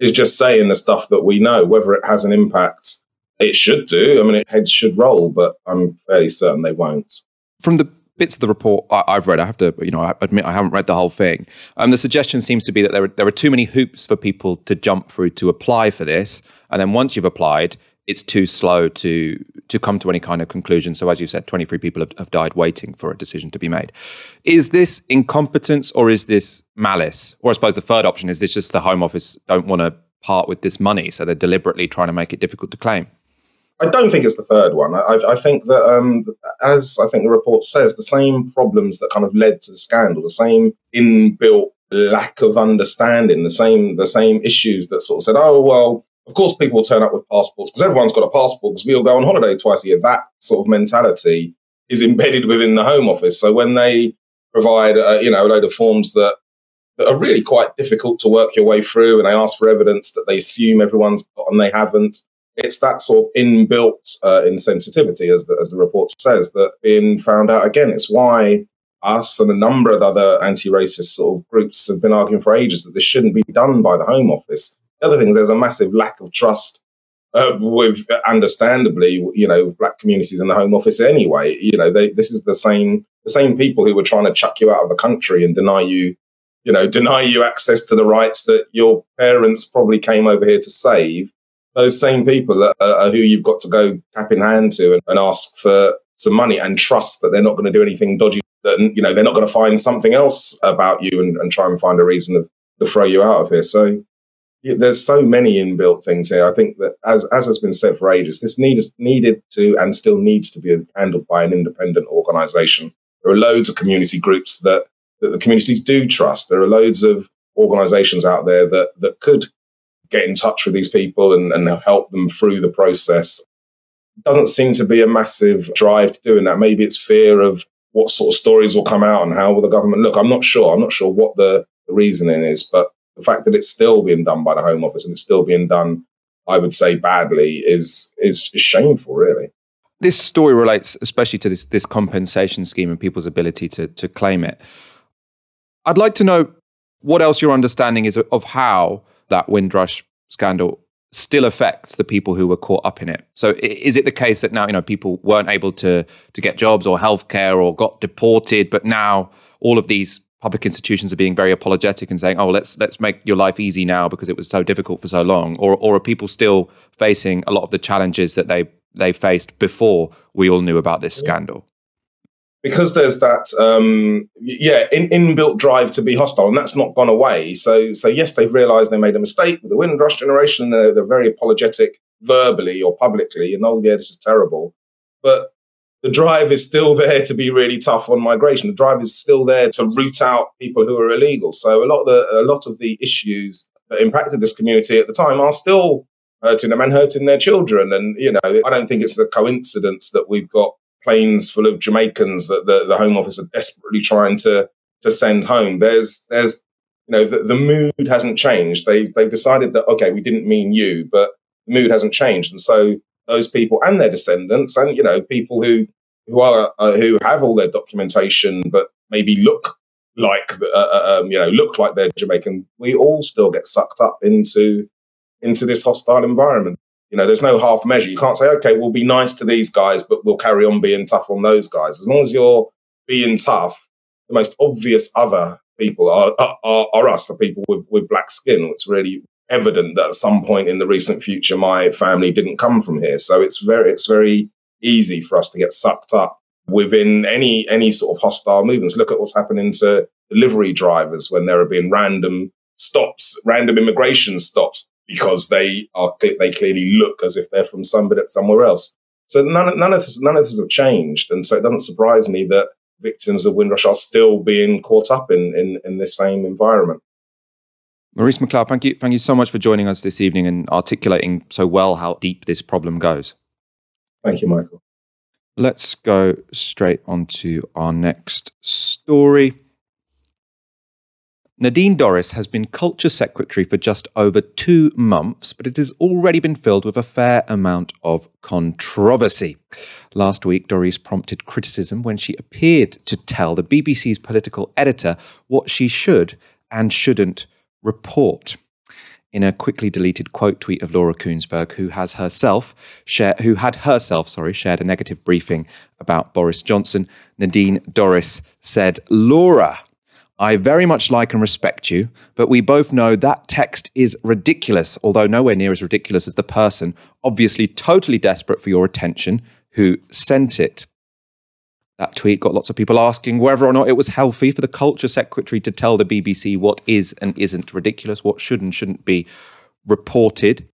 is just saying the stuff that we know. Whether it has an impact, it should do. I mean, it, heads should roll, but I'm fairly certain they won't. From the bits of the report I, have read, I have to, you know, I admit I haven't read the whole thing. Um, the suggestion seems to be that there are, there are too many hoops for people to jump through to apply for this, and then once you've applied, it's too slow to to come to any kind of conclusion. So, as you said, 23 people have, have died waiting for a decision to be made. Is this incompetence or is this malice? Or I suppose the third option is this just the Home Office don't want to part with this money, so they're deliberately trying to make it difficult to claim. I don't think it's the third one. I, I think that, um, as I think the report says, the same problems that kind of led to the scandal, the same inbuilt lack of understanding, the same the same issues that sort of said, "Oh well, of course, people will turn up with passports because everyone's got a passport because we all go on holiday twice a year. That sort of mentality is embedded within the Home Office. So when they provide, uh, you know, a load of forms that, that are really quite difficult to work your way through, and they ask for evidence that they assume everyone's got and they haven't, it's that sort of inbuilt uh, insensitivity, as the, as the report says, that being found out again. It's why us and a number of other anti-racist sort of groups have been arguing for ages that this shouldn't be done by the Home Office the other thing is there's a massive lack of trust uh, with, understandably, you know, black communities in the Home Office anyway. You know, they, this is the same the same people who were trying to chuck you out of the country and deny you, you know, deny you access to the rights that your parents probably came over here to save. Those same people are, are who you've got to go cap in hand to and, and ask for some money and trust that they're not going to do anything dodgy. That you know they're not going to find something else about you and, and try and find a reason of, to throw you out of here. So there's so many inbuilt things here. I think that, as as has been said for ages, this needs needed to and still needs to be handled by an independent organisation. There are loads of community groups that that the communities do trust. There are loads of organisations out there that that could get in touch with these people and, and help them through the process. Doesn't seem to be a massive drive to doing that. Maybe it's fear of what sort of stories will come out and how will the government look. I'm not sure. I'm not sure what the, the reasoning is, but the fact that it's still being done by the Home Office and it's still being done, I would say, badly is is, is shameful, really. This story relates especially to this this compensation scheme and people's ability to to claim it. I'd like to know what else your understanding is of how that Windrush scandal still affects the people who were caught up in it. So is it the case that now you know people weren't able to to get jobs or healthcare or got deported, but now all of these public institutions are being very apologetic and saying, "Oh, let's let's make your life easy now because it was so difficult for so long," or or are people still facing a lot of the challenges that they they faced before we all knew about this scandal? Because there's that, um, yeah, in, inbuilt drive to be hostile, and that's not gone away. So, so yes, they've realised they made a mistake with the Windrush generation. They're, they're very apologetic verbally or publicly, and oh yeah, this is terrible. But the drive is still there to be really tough on migration. The drive is still there to root out people who are illegal. So a lot of the a lot of the issues that impacted this community at the time are still hurting them and hurting their children. And you know, I don't think it's a coincidence that we've got planes full of Jamaicans that the, the Home Office are desperately trying to to send home. There's there's you know the, the mood hasn't changed. They they've decided that okay, we didn't mean you, but the mood hasn't changed, and so those people and their descendants, and you know people who who are uh, who have all their documentation, but maybe look like uh, uh, um, you know look like they're Jamaican. We all still get sucked up into into this hostile environment. You know, there's no half measure. You can't say, okay, we'll be nice to these guys, but we'll carry on being tough on those guys. As long as you're being tough, the most obvious other people are are, are us, the people with, with black skin. It's really evident that at some point in the recent future, my family didn't come from here. So it's very, it's very easy for us to get sucked up within any any sort of hostile movements. Look at what's happening to delivery drivers when there have been random stops, random immigration stops, because they are they clearly look as if they're from somebody somewhere else. So none, none of this none of this have changed, and so it doesn't surprise me that victims of Windrush are still being caught up in in, in this same environment. Maurice McLeod, thank you, thank you so much for joining us this evening and articulating so well how deep this problem goes. Thank you, Michael. Let's go straight on to our next story. Nadine Dorries has been Culture Secretary for just over two months, but it has already been filled with a fair amount of controversy. Last week, Dorries prompted criticism when she appeared to tell the BBC's political editor what she should and shouldn't report in a quickly deleted quote tweet of Laura Kuenssberg, who has herself share, who had herself, sorry, shared a negative briefing about Boris Johnson. Nadine Dorries said, "Laura, I very much like and respect you, but we both know that text is ridiculous, although nowhere near as ridiculous as the person, obviously totally desperate for your attention, who sent it." That tweet got lots of people asking whether or not it was healthy for the culture secretary to tell the BBC what is and isn't ridiculous, what should and shouldn't be reported.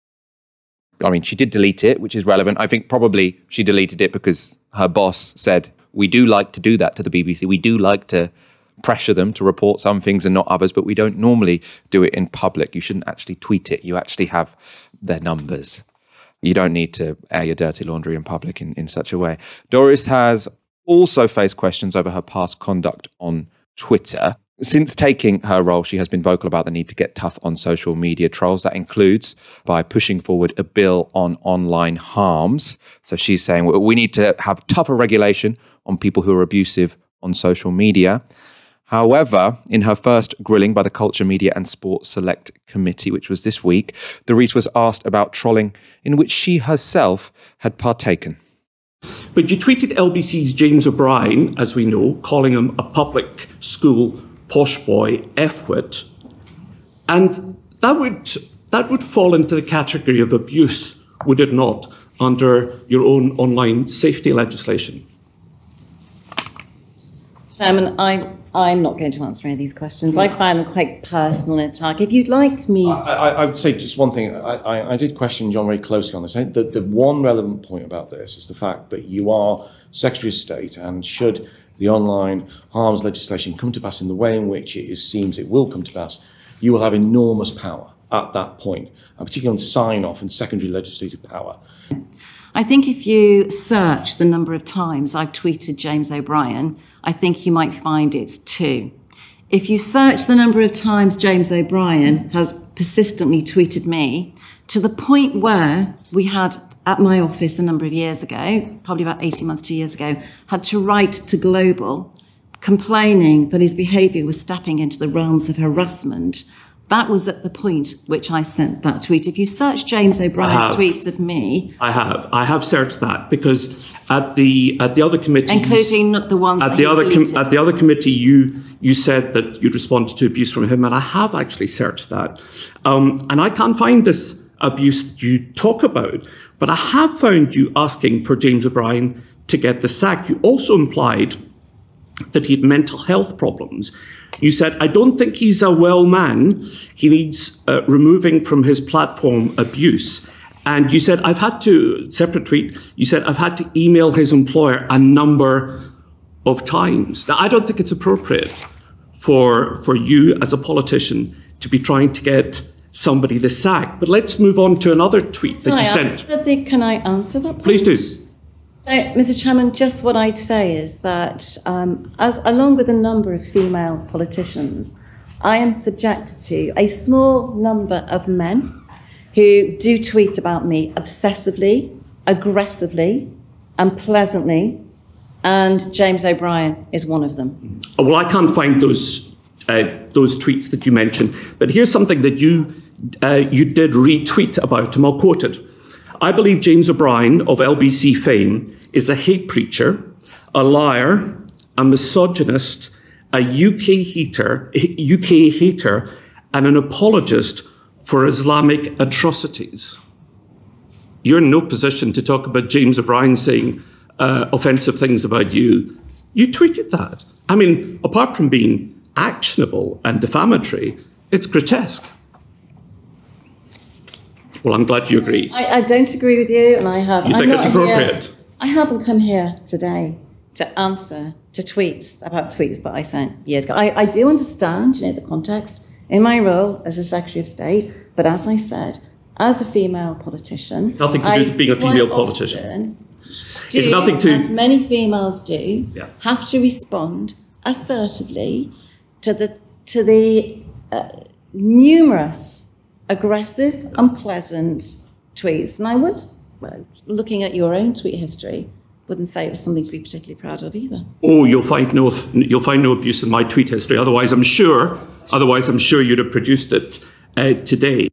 I mean, she did delete it, which is relevant. I think probably she deleted it because her boss said, We do like to do that to the BBC. We do like to pressure them to report some things and not others, but we don't normally do it in public. You shouldn't actually tweet it. You actually have their numbers. You don't need to air your dirty laundry in public in, in such a way. Dorries has also faced questions over her past conduct on Twitter. Since taking her role, she has been vocal about the need to get tough on social media trolls. That includes by pushing forward a bill on online harms. So she's saying we need to have tougher regulation on people who are abusive on social media. However, in her first grilling by the Culture, Media and Sport Select Committee, which was this week, Dorries was asked about trolling in which she herself had partaken. But you tweeted LBC's James O'Brien, as we know, calling him a public school posh boy F-wit. And that would, that would fall into the category of abuse, would it not, under your own online safety legislation? Chairman, I, I'm not going to answer any of these questions. I find them quite personal and attack. If you'd like me. I, I, I would say just one thing. I, I, I, did question John very closely on this. I think the, the one relevant point about this is the fact that you are Secretary of State, and should the online harms legislation come to pass in the way in which it is, seems it will come to pass, you will have enormous power at that point, and particularly on sign off and secondary legislative power. I think if you search the number of times I've tweeted James O'Brien, I think you might find it's two. If you search the number of times James O'Brien has persistently tweeted me, to the point where we had at my office a number of years ago, probably about 18 months, two years ago, had to write to Global complaining that his behaviour was stepping into the realms of harassment that was at the point which I sent that tweet. If you search James O'Brien's tweets of me, I have, I have searched that because at the at the other committee, including the ones at the other com- at the other committee, you you said that you'd responded to abuse from him, and I have actually searched that, um, and I can't find this abuse that you talk about, but I have found you asking for James O'Brien to get the sack. You also implied that he had mental health problems. You said, I don't think he's a well man. He needs uh, removing from his platform abuse. And you said, I've had to, separate tweet, you said, I've had to email his employer a number of times. Now, I don't think it's appropriate for, for you as a politician to be trying to get somebody to sack. But let's move on to another tweet that can you I sent. The, can I answer that? Please do. So, Mr. Chairman, just what I'd say is that, um, as along with a number of female politicians, I am subjected to a small number of men who do tweet about me obsessively, aggressively, and pleasantly. And James O'Brien is one of them. Well, I can't find those uh, those tweets that you mentioned, but here's something that you uh, you did retweet about, and I'll quote it. I believe James O'Brien of LBC fame is a hate preacher, a liar, a misogynist, a UK hater, UK hater, and an apologist for Islamic atrocities. You're in no position to talk about James O'Brien saying uh, offensive things about you. You tweeted that. I mean, apart from being actionable and defamatory, it's grotesque. Well, I'm glad you agree. I, I don't agree with you, and I have. You think it's appropriate? Here, I haven't come here today to answer to tweets about tweets that I sent years ago. I, I do understand, you know, the context in my role as a Secretary of State, but as I said, as a female politician, Nothing to do with being a female politician. Do, It's nothing to- as many females do, Yeah. have to respond assertively to the to the uh, numerous aggressive, unpleasant tweets. And I would, looking at your own tweet history, wouldn't say it was something to be particularly proud of either. Oh, you'll find no you'll find no abuse in my tweet history. Otherwise, I'm sure. Otherwise, I'm sure you'd have produced it uh, today.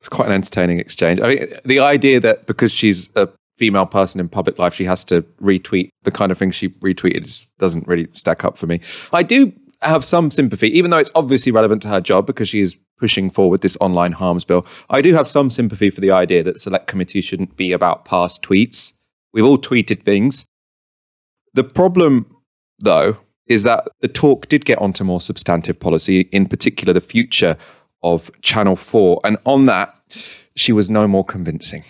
It's quite an entertaining exchange. I mean, the idea that because she's a female person in public life, she has to retweet the kind of thing she retweeted doesn't really stack up for me. I do have some sympathy, even though it's obviously relevant to her job because she is pushing forward this online harms bill. I do have some sympathy for the idea that select committees shouldn't be about past tweets. We've all tweeted things. The problem, though, is that the talk did get onto more substantive policy, in particular the future of Channel 4. And on that, she was no more convincing.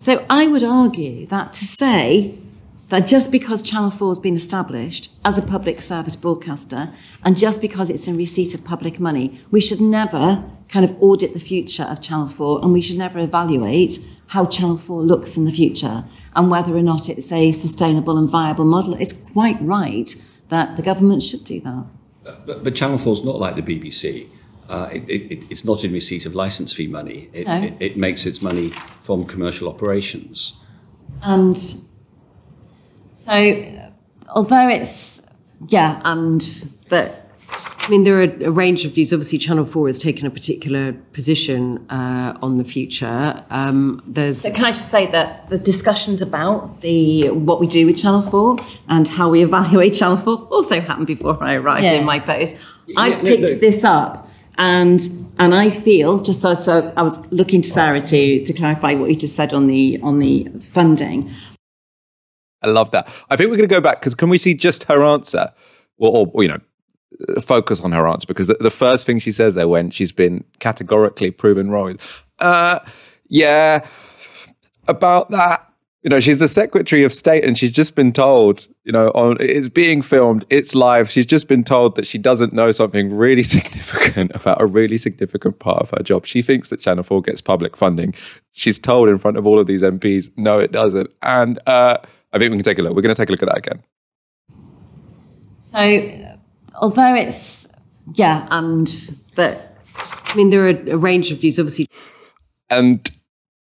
So I would argue that to say that just because Channel 4 has been established as a public service broadcaster and just because it's in receipt of public money, we should never kind of audit the future of Channel 4 and we should never evaluate how Channel 4 looks in the future and whether or not it's a sustainable and viable model. It's quite right that the government should do that. But, but Channel 4 is not like the BBC. Uh, it, it, it's not in receipt of license fee money. It, No. it, it makes its money from commercial operations. And so, although it's, yeah, and that I mean, there are a range of views. Obviously, Channel 4 has taken a particular position uh, on the future. Um, there's. So can I just say that the discussions about the what we do with Channel 4 and how we evaluate Channel 4 also happened before I arrived Yeah. in my post. I Yeah, no, picked no. this up and and I feel just so, so I was looking to Sarah to to clarify what you just said on the on the funding. I love that. I think we're going to go back because can we see just her answer, or, or you know, focus on her answer because the, the first thing she says there when she's been categorically proven wrong is, uh, yeah, about that. You know, she's the Secretary of State and she's just been told, you know, on it's being filmed, it's live. She's just been told that she doesn't know something really significant about a really significant part of her job. She thinks that Channel 4 gets public funding. She's told in front of all of these MPs, no, it doesn't. And uh, I think we can take a look. We're going to take a look at that again. So although it's yeah, and that I mean, there are a range of views. Obviously, And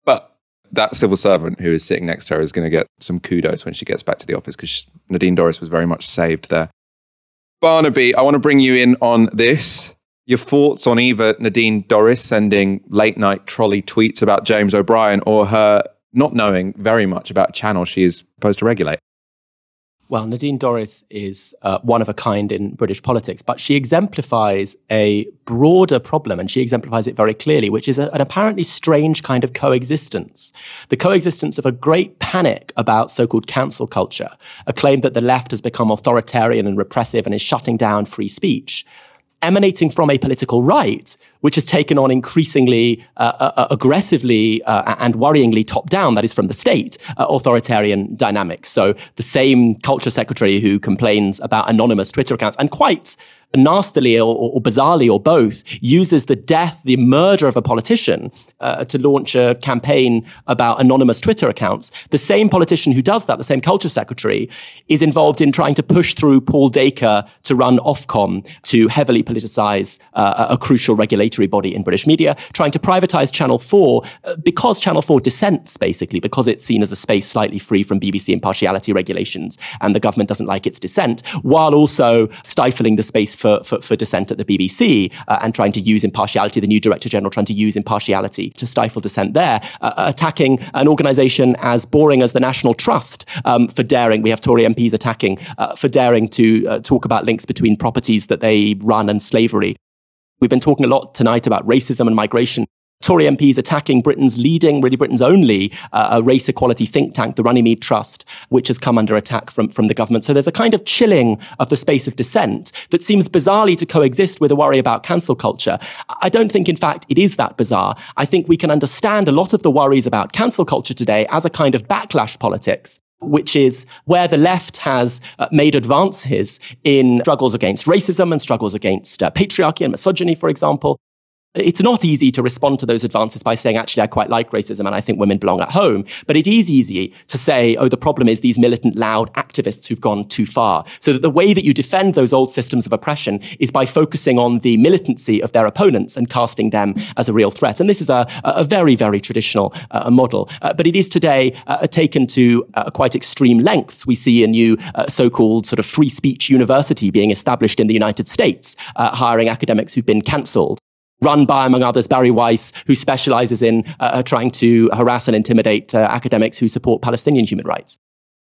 but that civil servant who is sitting next to her is going to get some kudos when she gets back to the office because Nadine Dorries was very much saved there. Barnaby, I want to bring you in on this. Your thoughts on either Nadine Dorries sending late night trolley tweets about James O'Brien or her not knowing very much about channels she is supposed to regulate? Well, Nadine Dorries is uh, one of a kind in British politics, but she exemplifies a broader problem, and she exemplifies it very clearly, which is a, an apparently strange kind of coexistence. The coexistence of a great panic about so called cancel culture, a claim that the left has become authoritarian and repressive and is shutting down free speech, emanating from a political right, which has taken on increasingly uh, uh, aggressively uh, and worryingly top down, that is from the state, uh, authoritarian dynamics. So the same culture secretary who complains about anonymous Twitter accounts and quite nastily or, or bizarrely or both uses the death, the murder of a politician uh, to launch a campaign about anonymous Twitter accounts. The same politician who does that, the same culture secretary, is involved in trying to push through Paul Dacre to run Ofcom to heavily politicize uh, a crucial regulatory body in British media, trying to privatize Channel 4 uh, because Channel 4 dissents, basically, because it's seen as a space slightly free from BBC impartiality regulations and the government doesn't like its dissent, while also stifling the space for, for, for dissent at the BBC uh, and trying to use impartiality, the new Director General trying to use impartiality to stifle dissent there, uh, attacking an organization as boring as the National Trust um, for daring, we have Tory MPs attacking, uh, for daring to uh, talk about links between properties that they run and slavery. We've been talking a lot tonight about racism and migration. Tory MPs attacking Britain's leading, really Britain's only uh, race equality think tank, the Runnymede Trust, which has come under attack from, from the government. So there's a kind of chilling of the space of dissent that seems bizarrely to coexist with a worry about cancel culture. I don't think, in fact, it is that bizarre. I think we can understand a lot of the worries about cancel culture today as a kind of backlash politics which is where the left has uh, made advances in struggles against racism and struggles against uh, patriarchy and misogyny, for example it's not easy to respond to those advances by saying, actually, I quite like racism and I think women belong at home. But it is easy to say, oh, the problem is these militant, loud activists who've gone too far. So that the way that you defend those old systems of oppression is by focusing on the militancy of their opponents and casting them as a real threat. And this is a, a very, very traditional uh, model. Uh, but it is today uh, taken to uh, quite extreme lengths. We see a new uh, so called sort of free speech university being established in the United States, uh, hiring academics who've been cancelled run by, among others, Bari Weiss, who specializes in uh, uh, trying to harass and intimidate uh, academics who support Palestinian human rights.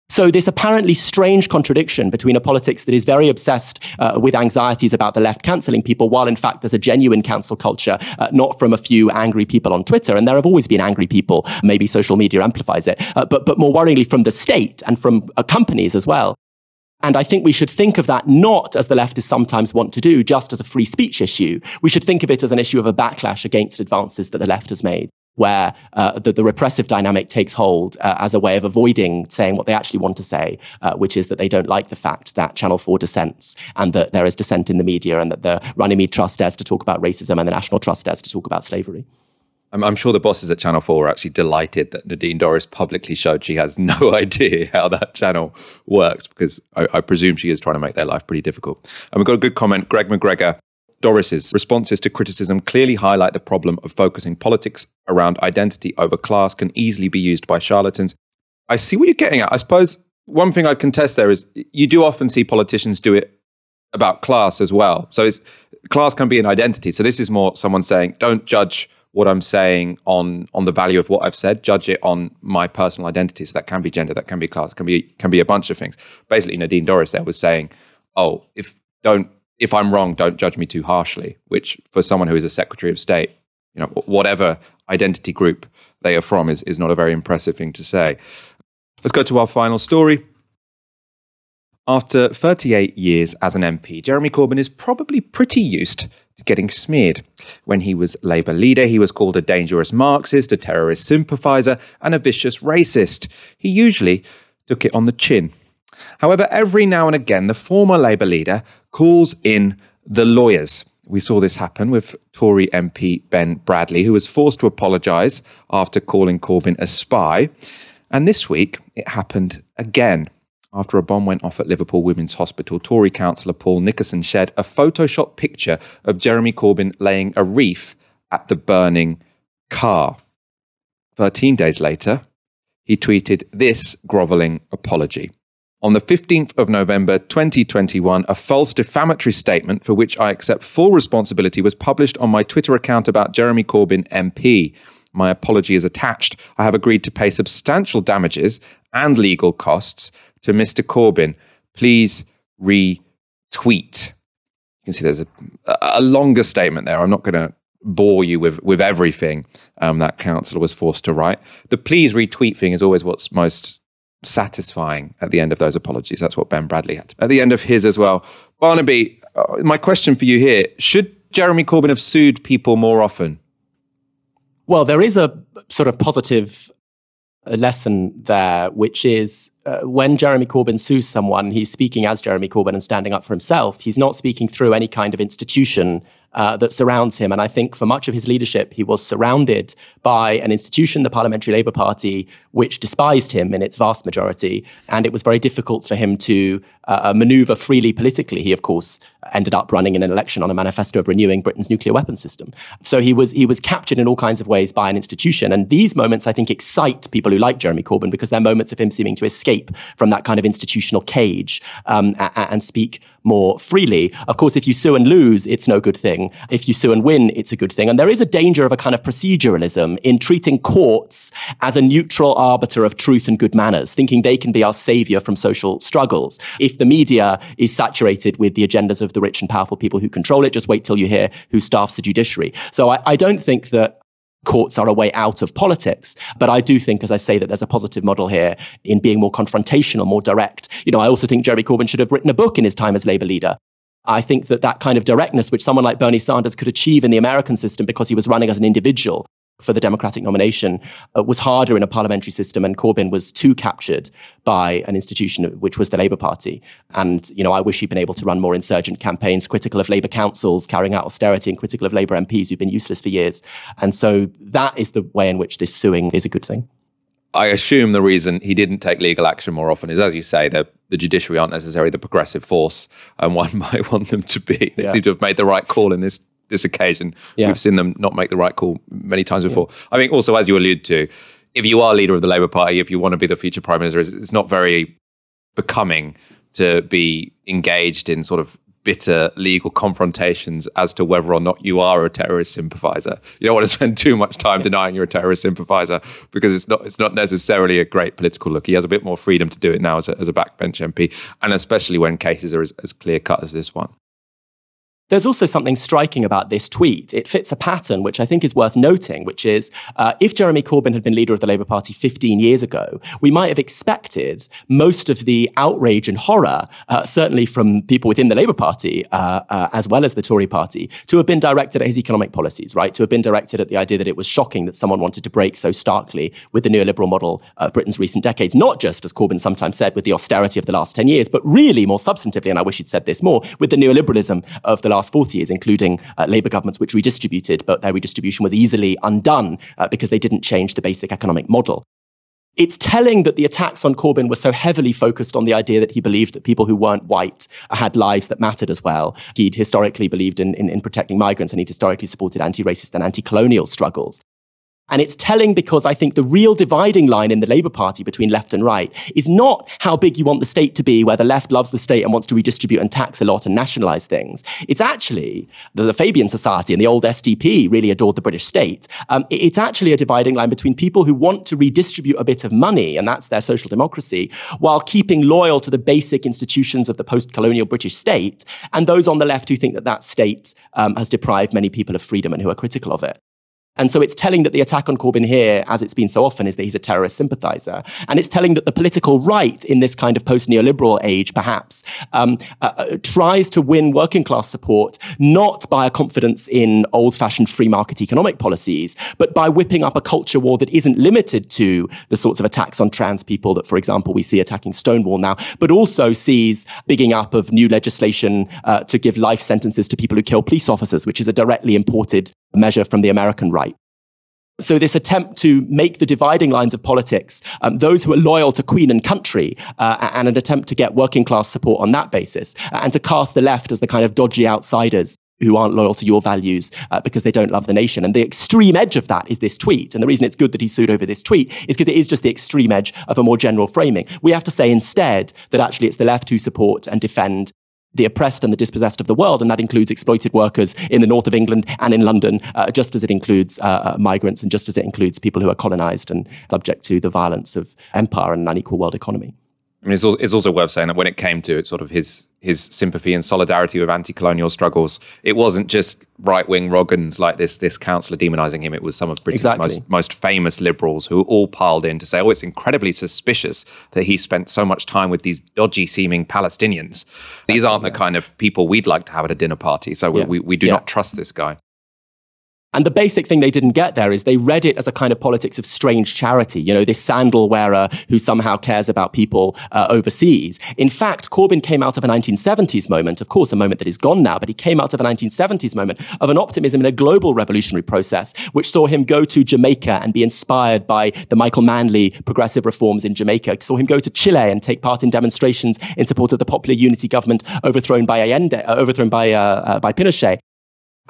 So, this apparently strange contradiction between a politics that is very obsessed uh, with anxieties about the left cancelling people, while in fact there's a genuine cancel culture, uh, not from a few angry people on Twitter. And there have always been angry people. Maybe social media amplifies it. Uh, but, but more worryingly, from the state and from companies as well. And I think we should think of that not as the leftists sometimes want to do, just as a free speech issue. We should think of it as an issue of a backlash against advances that the left has made, where uh, the, the, repressive dynamic takes hold uh, as a way of avoiding saying what they actually want to say, uh, which is that they don't like the fact that Channel 4 dissents and that there is dissent in the media and that the Runnymede Trust dares to talk about racism and the National Trust dares to talk about slavery. I'm, I'm, sure the bosses at Channel 4 were actually delighted that Nadine Dorries publicly showed she has no idea how that channel works because I, I presume she is trying to make their life pretty difficult. And we've got a good comment. Greg McGregor Dorries's responses to criticism clearly highlight the problem of focusing politics around identity over class can easily be used by charlatans. I see what you're getting at. I suppose one thing I'd contest there is you do often see politicians do it about class as well. So it's class can be an identity. So this is more someone saying, don't judge what I'm saying on on the value of what I've said, judge it on my personal identity. So that can be gender, that can be class, can be can be a bunch of things. Basically, Nadine Dorries there was saying, "Oh, if don't if I'm wrong, don't judge me too harshly." Which for someone who is a Secretary of State, you know, whatever identity group they are from is is not a very impressive thing to say. Let's go to our final story. After 38 years as an MP, Jeremy Corbyn is probably pretty used getting smeared. When he was Labour leader, he was called a dangerous Marxist, a terrorist sympathiser, and a vicious racist. He usually took it on the chin. However, every now and again, the former Labour leader calls in the lawyers. We saw this happen with Tory MP Ben Bradley, who was forced to apologise after calling Corbyn a spy. And this week, it happened again after a bomb went off at Liverpool Women's Hospital, Tory councillor Paul Nickerson shared a Photoshop picture of Jeremy Corbyn laying a wreath at the burning car. 13 days later, he tweeted this grovelling apology. On the 15th of November 2021, a false defamatory statement for which I accept full responsibility was published on my Twitter account about Jeremy Corbyn MP. My apology is attached. I have agreed to pay substantial damages and legal costs to Mr. Corbyn, please retweet. You can see there's a, a longer statement there. I'm not going to bore you with, with everything um, that councillor was forced to write. The please retweet thing is always what's most satisfying at the end of those apologies. That's what Ben Bradley had at the end of his as well. Barnaby, uh, my question for you here should Jeremy Corbyn have sued people more often? Well, there is a sort of positive lesson there, which is uh, when Jeremy Corbyn sues someone, he's speaking as Jeremy Corbyn and standing up for himself. He's not speaking through any kind of institution uh, that surrounds him. And I think for much of his leadership, he was surrounded by an institution, the Parliamentary Labour Party, which despised him in its vast majority. And it was very difficult for him to uh, maneuver freely politically. He, of course, ended up running in an election on a manifesto of renewing Britain's nuclear weapons system. So he was he was captured in all kinds of ways by an institution. And these moments, I think, excite people who like Jeremy Corbyn because they're moments of him seeming to escape from that kind of institutional cage um, and, and speak more freely. Of course, if you sue and lose, it's no good thing. If you sue and win, it's a good thing. And there is a danger of a kind of proceduralism in treating courts as a neutral arbiter of truth and good manners, thinking they can be our savior from social struggles. If the media is saturated with the agendas of the rich and powerful people who control it, just wait till you hear who staffs the judiciary. So I, I don't think that courts are a way out of politics. But I do think, as I say, that there's a positive model here in being more confrontational, more direct. You know, I also think Jeremy Corbyn should have written a book in his time as Labour leader. I think that that kind of directness, which someone like Bernie Sanders could achieve in the American system because he was running as an individual, for the Democratic nomination uh, was harder in a parliamentary system, and Corbyn was too captured by an institution which was the Labour Party. And you know, I wish he'd been able to run more insurgent campaigns, critical of Labour councils carrying out austerity, and critical of Labour MPs who've been useless for years. And so that is the way in which this suing is a good thing. I assume the reason he didn't take legal action more often is, as you say, the the judiciary aren't necessarily the progressive force, and one might want them to be. They yeah. seem to have made the right call in this this occasion. Yeah. We've seen them not make the right call many times before. Yeah. I think also, as you allude to, if you are leader of the Labour Party, if you want to be the future prime minister, it's not very becoming to be engaged in sort of bitter legal confrontations as to whether or not you are a terrorist sympathizer. You don't want to spend too much time denying you're a terrorist sympathizer because it's not it's not necessarily a great political look. He has a bit more freedom to do it now as a, as a backbench MP, and especially when cases are as, as clear cut as this one. There's also something striking about this tweet. It fits a pattern which I think is worth noting, which is uh, if Jeremy Corbyn had been leader of the Labour Party 15 years ago, we might have expected most of the outrage and horror, uh, certainly from people within the Labour Party uh, uh as well as the Tory Party, to have been directed at his economic policies, right? To have been directed at the idea that it was shocking that someone wanted to break so starkly with the neoliberal model of Britain's recent decades, not just, as Corbyn sometimes said, with the austerity of the last 10 years, but really more substantively, and I wish he'd said this more, with the neoliberalism of the last last 40 years, including uh, Labour governments which redistributed, but their redistribution was easily undone uh, because they didn't change the basic economic model. It's telling that the attacks on Corbyn were so heavily focused on the idea that he believed that people who weren't white had lives that mattered as well. He'd historically believed in, in, in protecting migrants and he'd historically supported anti racist and anti colonial struggles. And it's telling because I think the real dividing line in the Labour Party between left and right is not how big you want the state to be, where the left loves the state and wants to redistribute and tax a lot and nationalise things. It's actually the, the, Fabian Society and the old SDP really adored the British state. Um, it's actually a dividing line between people who want to redistribute a bit of money, and that's their social democracy, while keeping loyal to the basic institutions of the post colonial British state, and those on the left who think that that state um, has deprived many people of freedom and who are critical of it. And so it's telling that the attack on Corbyn here, as it's been so often, is that he's a terrorist sympathizer. And it's telling that the political right in this kind of post neoliberal age, perhaps, um, uh, uh, tries to win working class support not by a confidence in old fashioned free market economic policies, but by whipping up a culture war that isn't limited to the sorts of attacks on trans people that, for example, we see attacking Stonewall now, but also sees bigging up of new legislation uh, to give life sentences to people who kill police officers, which is a directly imported measure from the American right. So, this attempt to make the dividing lines of politics, um, those who are loyal to Queen and country, uh, and an attempt to get working class support on that basis, uh, and to cast the left as the kind of dodgy outsiders who aren't loyal to your values uh, because they don't love the nation. And the extreme edge of that is this tweet. And the reason it's good that he sued over this tweet is because it is just the extreme edge of a more general framing. We have to say instead that actually it's the left who support and defend the oppressed and the dispossessed of the world, and that includes exploited workers in the north of England and in London, uh, just as it includes uh, uh, migrants and just as it includes people who are colonized and subject to the violence of empire and an unequal world economy. I mean, it's, it's also worth saying that when it came to it, sort of his his sympathy and solidarity with anti-colonial struggles, it wasn't just right-wing Rogans like this this councillor demonising him. It was some of Britain's exactly. most most famous liberals who all piled in to say, "Oh, it's incredibly suspicious that he spent so much time with these dodgy-seeming Palestinians. These aren't yeah. the kind of people we'd like to have at a dinner party. So yeah. we, we, we do yeah. not trust this guy." And the basic thing they didn't get there is they read it as a kind of politics of strange charity, you know, this sandal wearer who somehow cares about people uh, overseas. In fact, Corbyn came out of a 1970s moment, of course, a moment that is gone now, but he came out of a 1970s moment of an optimism in a global revolutionary process, which saw him go to Jamaica and be inspired by the Michael Manley progressive reforms in Jamaica, saw him go to Chile and take part in demonstrations in support of the popular unity government overthrown by Allende, uh, overthrown by, uh, uh by Pinochet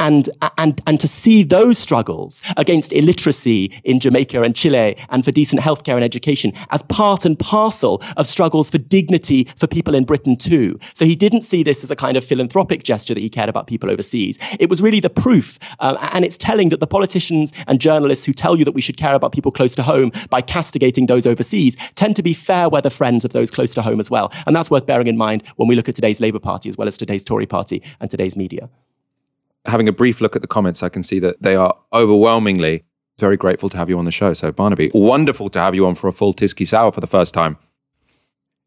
and, and, and to see those struggles against illiteracy in Jamaica and Chile and for decent healthcare and education as part and parcel of struggles for dignity for people in Britain too. So he didn't see this as a kind of philanthropic gesture that he cared about people overseas. It was really the proof. Uh, and it's telling that the politicians and journalists who tell you that we should care about people close to home by castigating those overseas tend to be fair weather friends of those close to home as well. And that's worth bearing in mind when we look at today's Labour Party as well as today's Tory Party and today's media having a brief look at the comments, I can see that they are overwhelmingly very grateful to have you on the show. So, Barnaby, wonderful to have you on for a full Tysky Sour for the first time.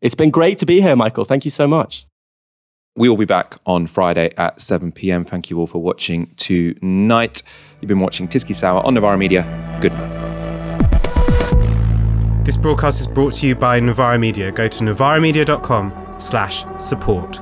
It's been great to be here, Michael. Thank you so much. We will be back on Friday at 7 p.m. Thank you all for watching tonight. You've been watching Tysky Sour on Novara Media. Good night. This broadcast is brought to you by Novara Media. Go to novaramedia.com slash support.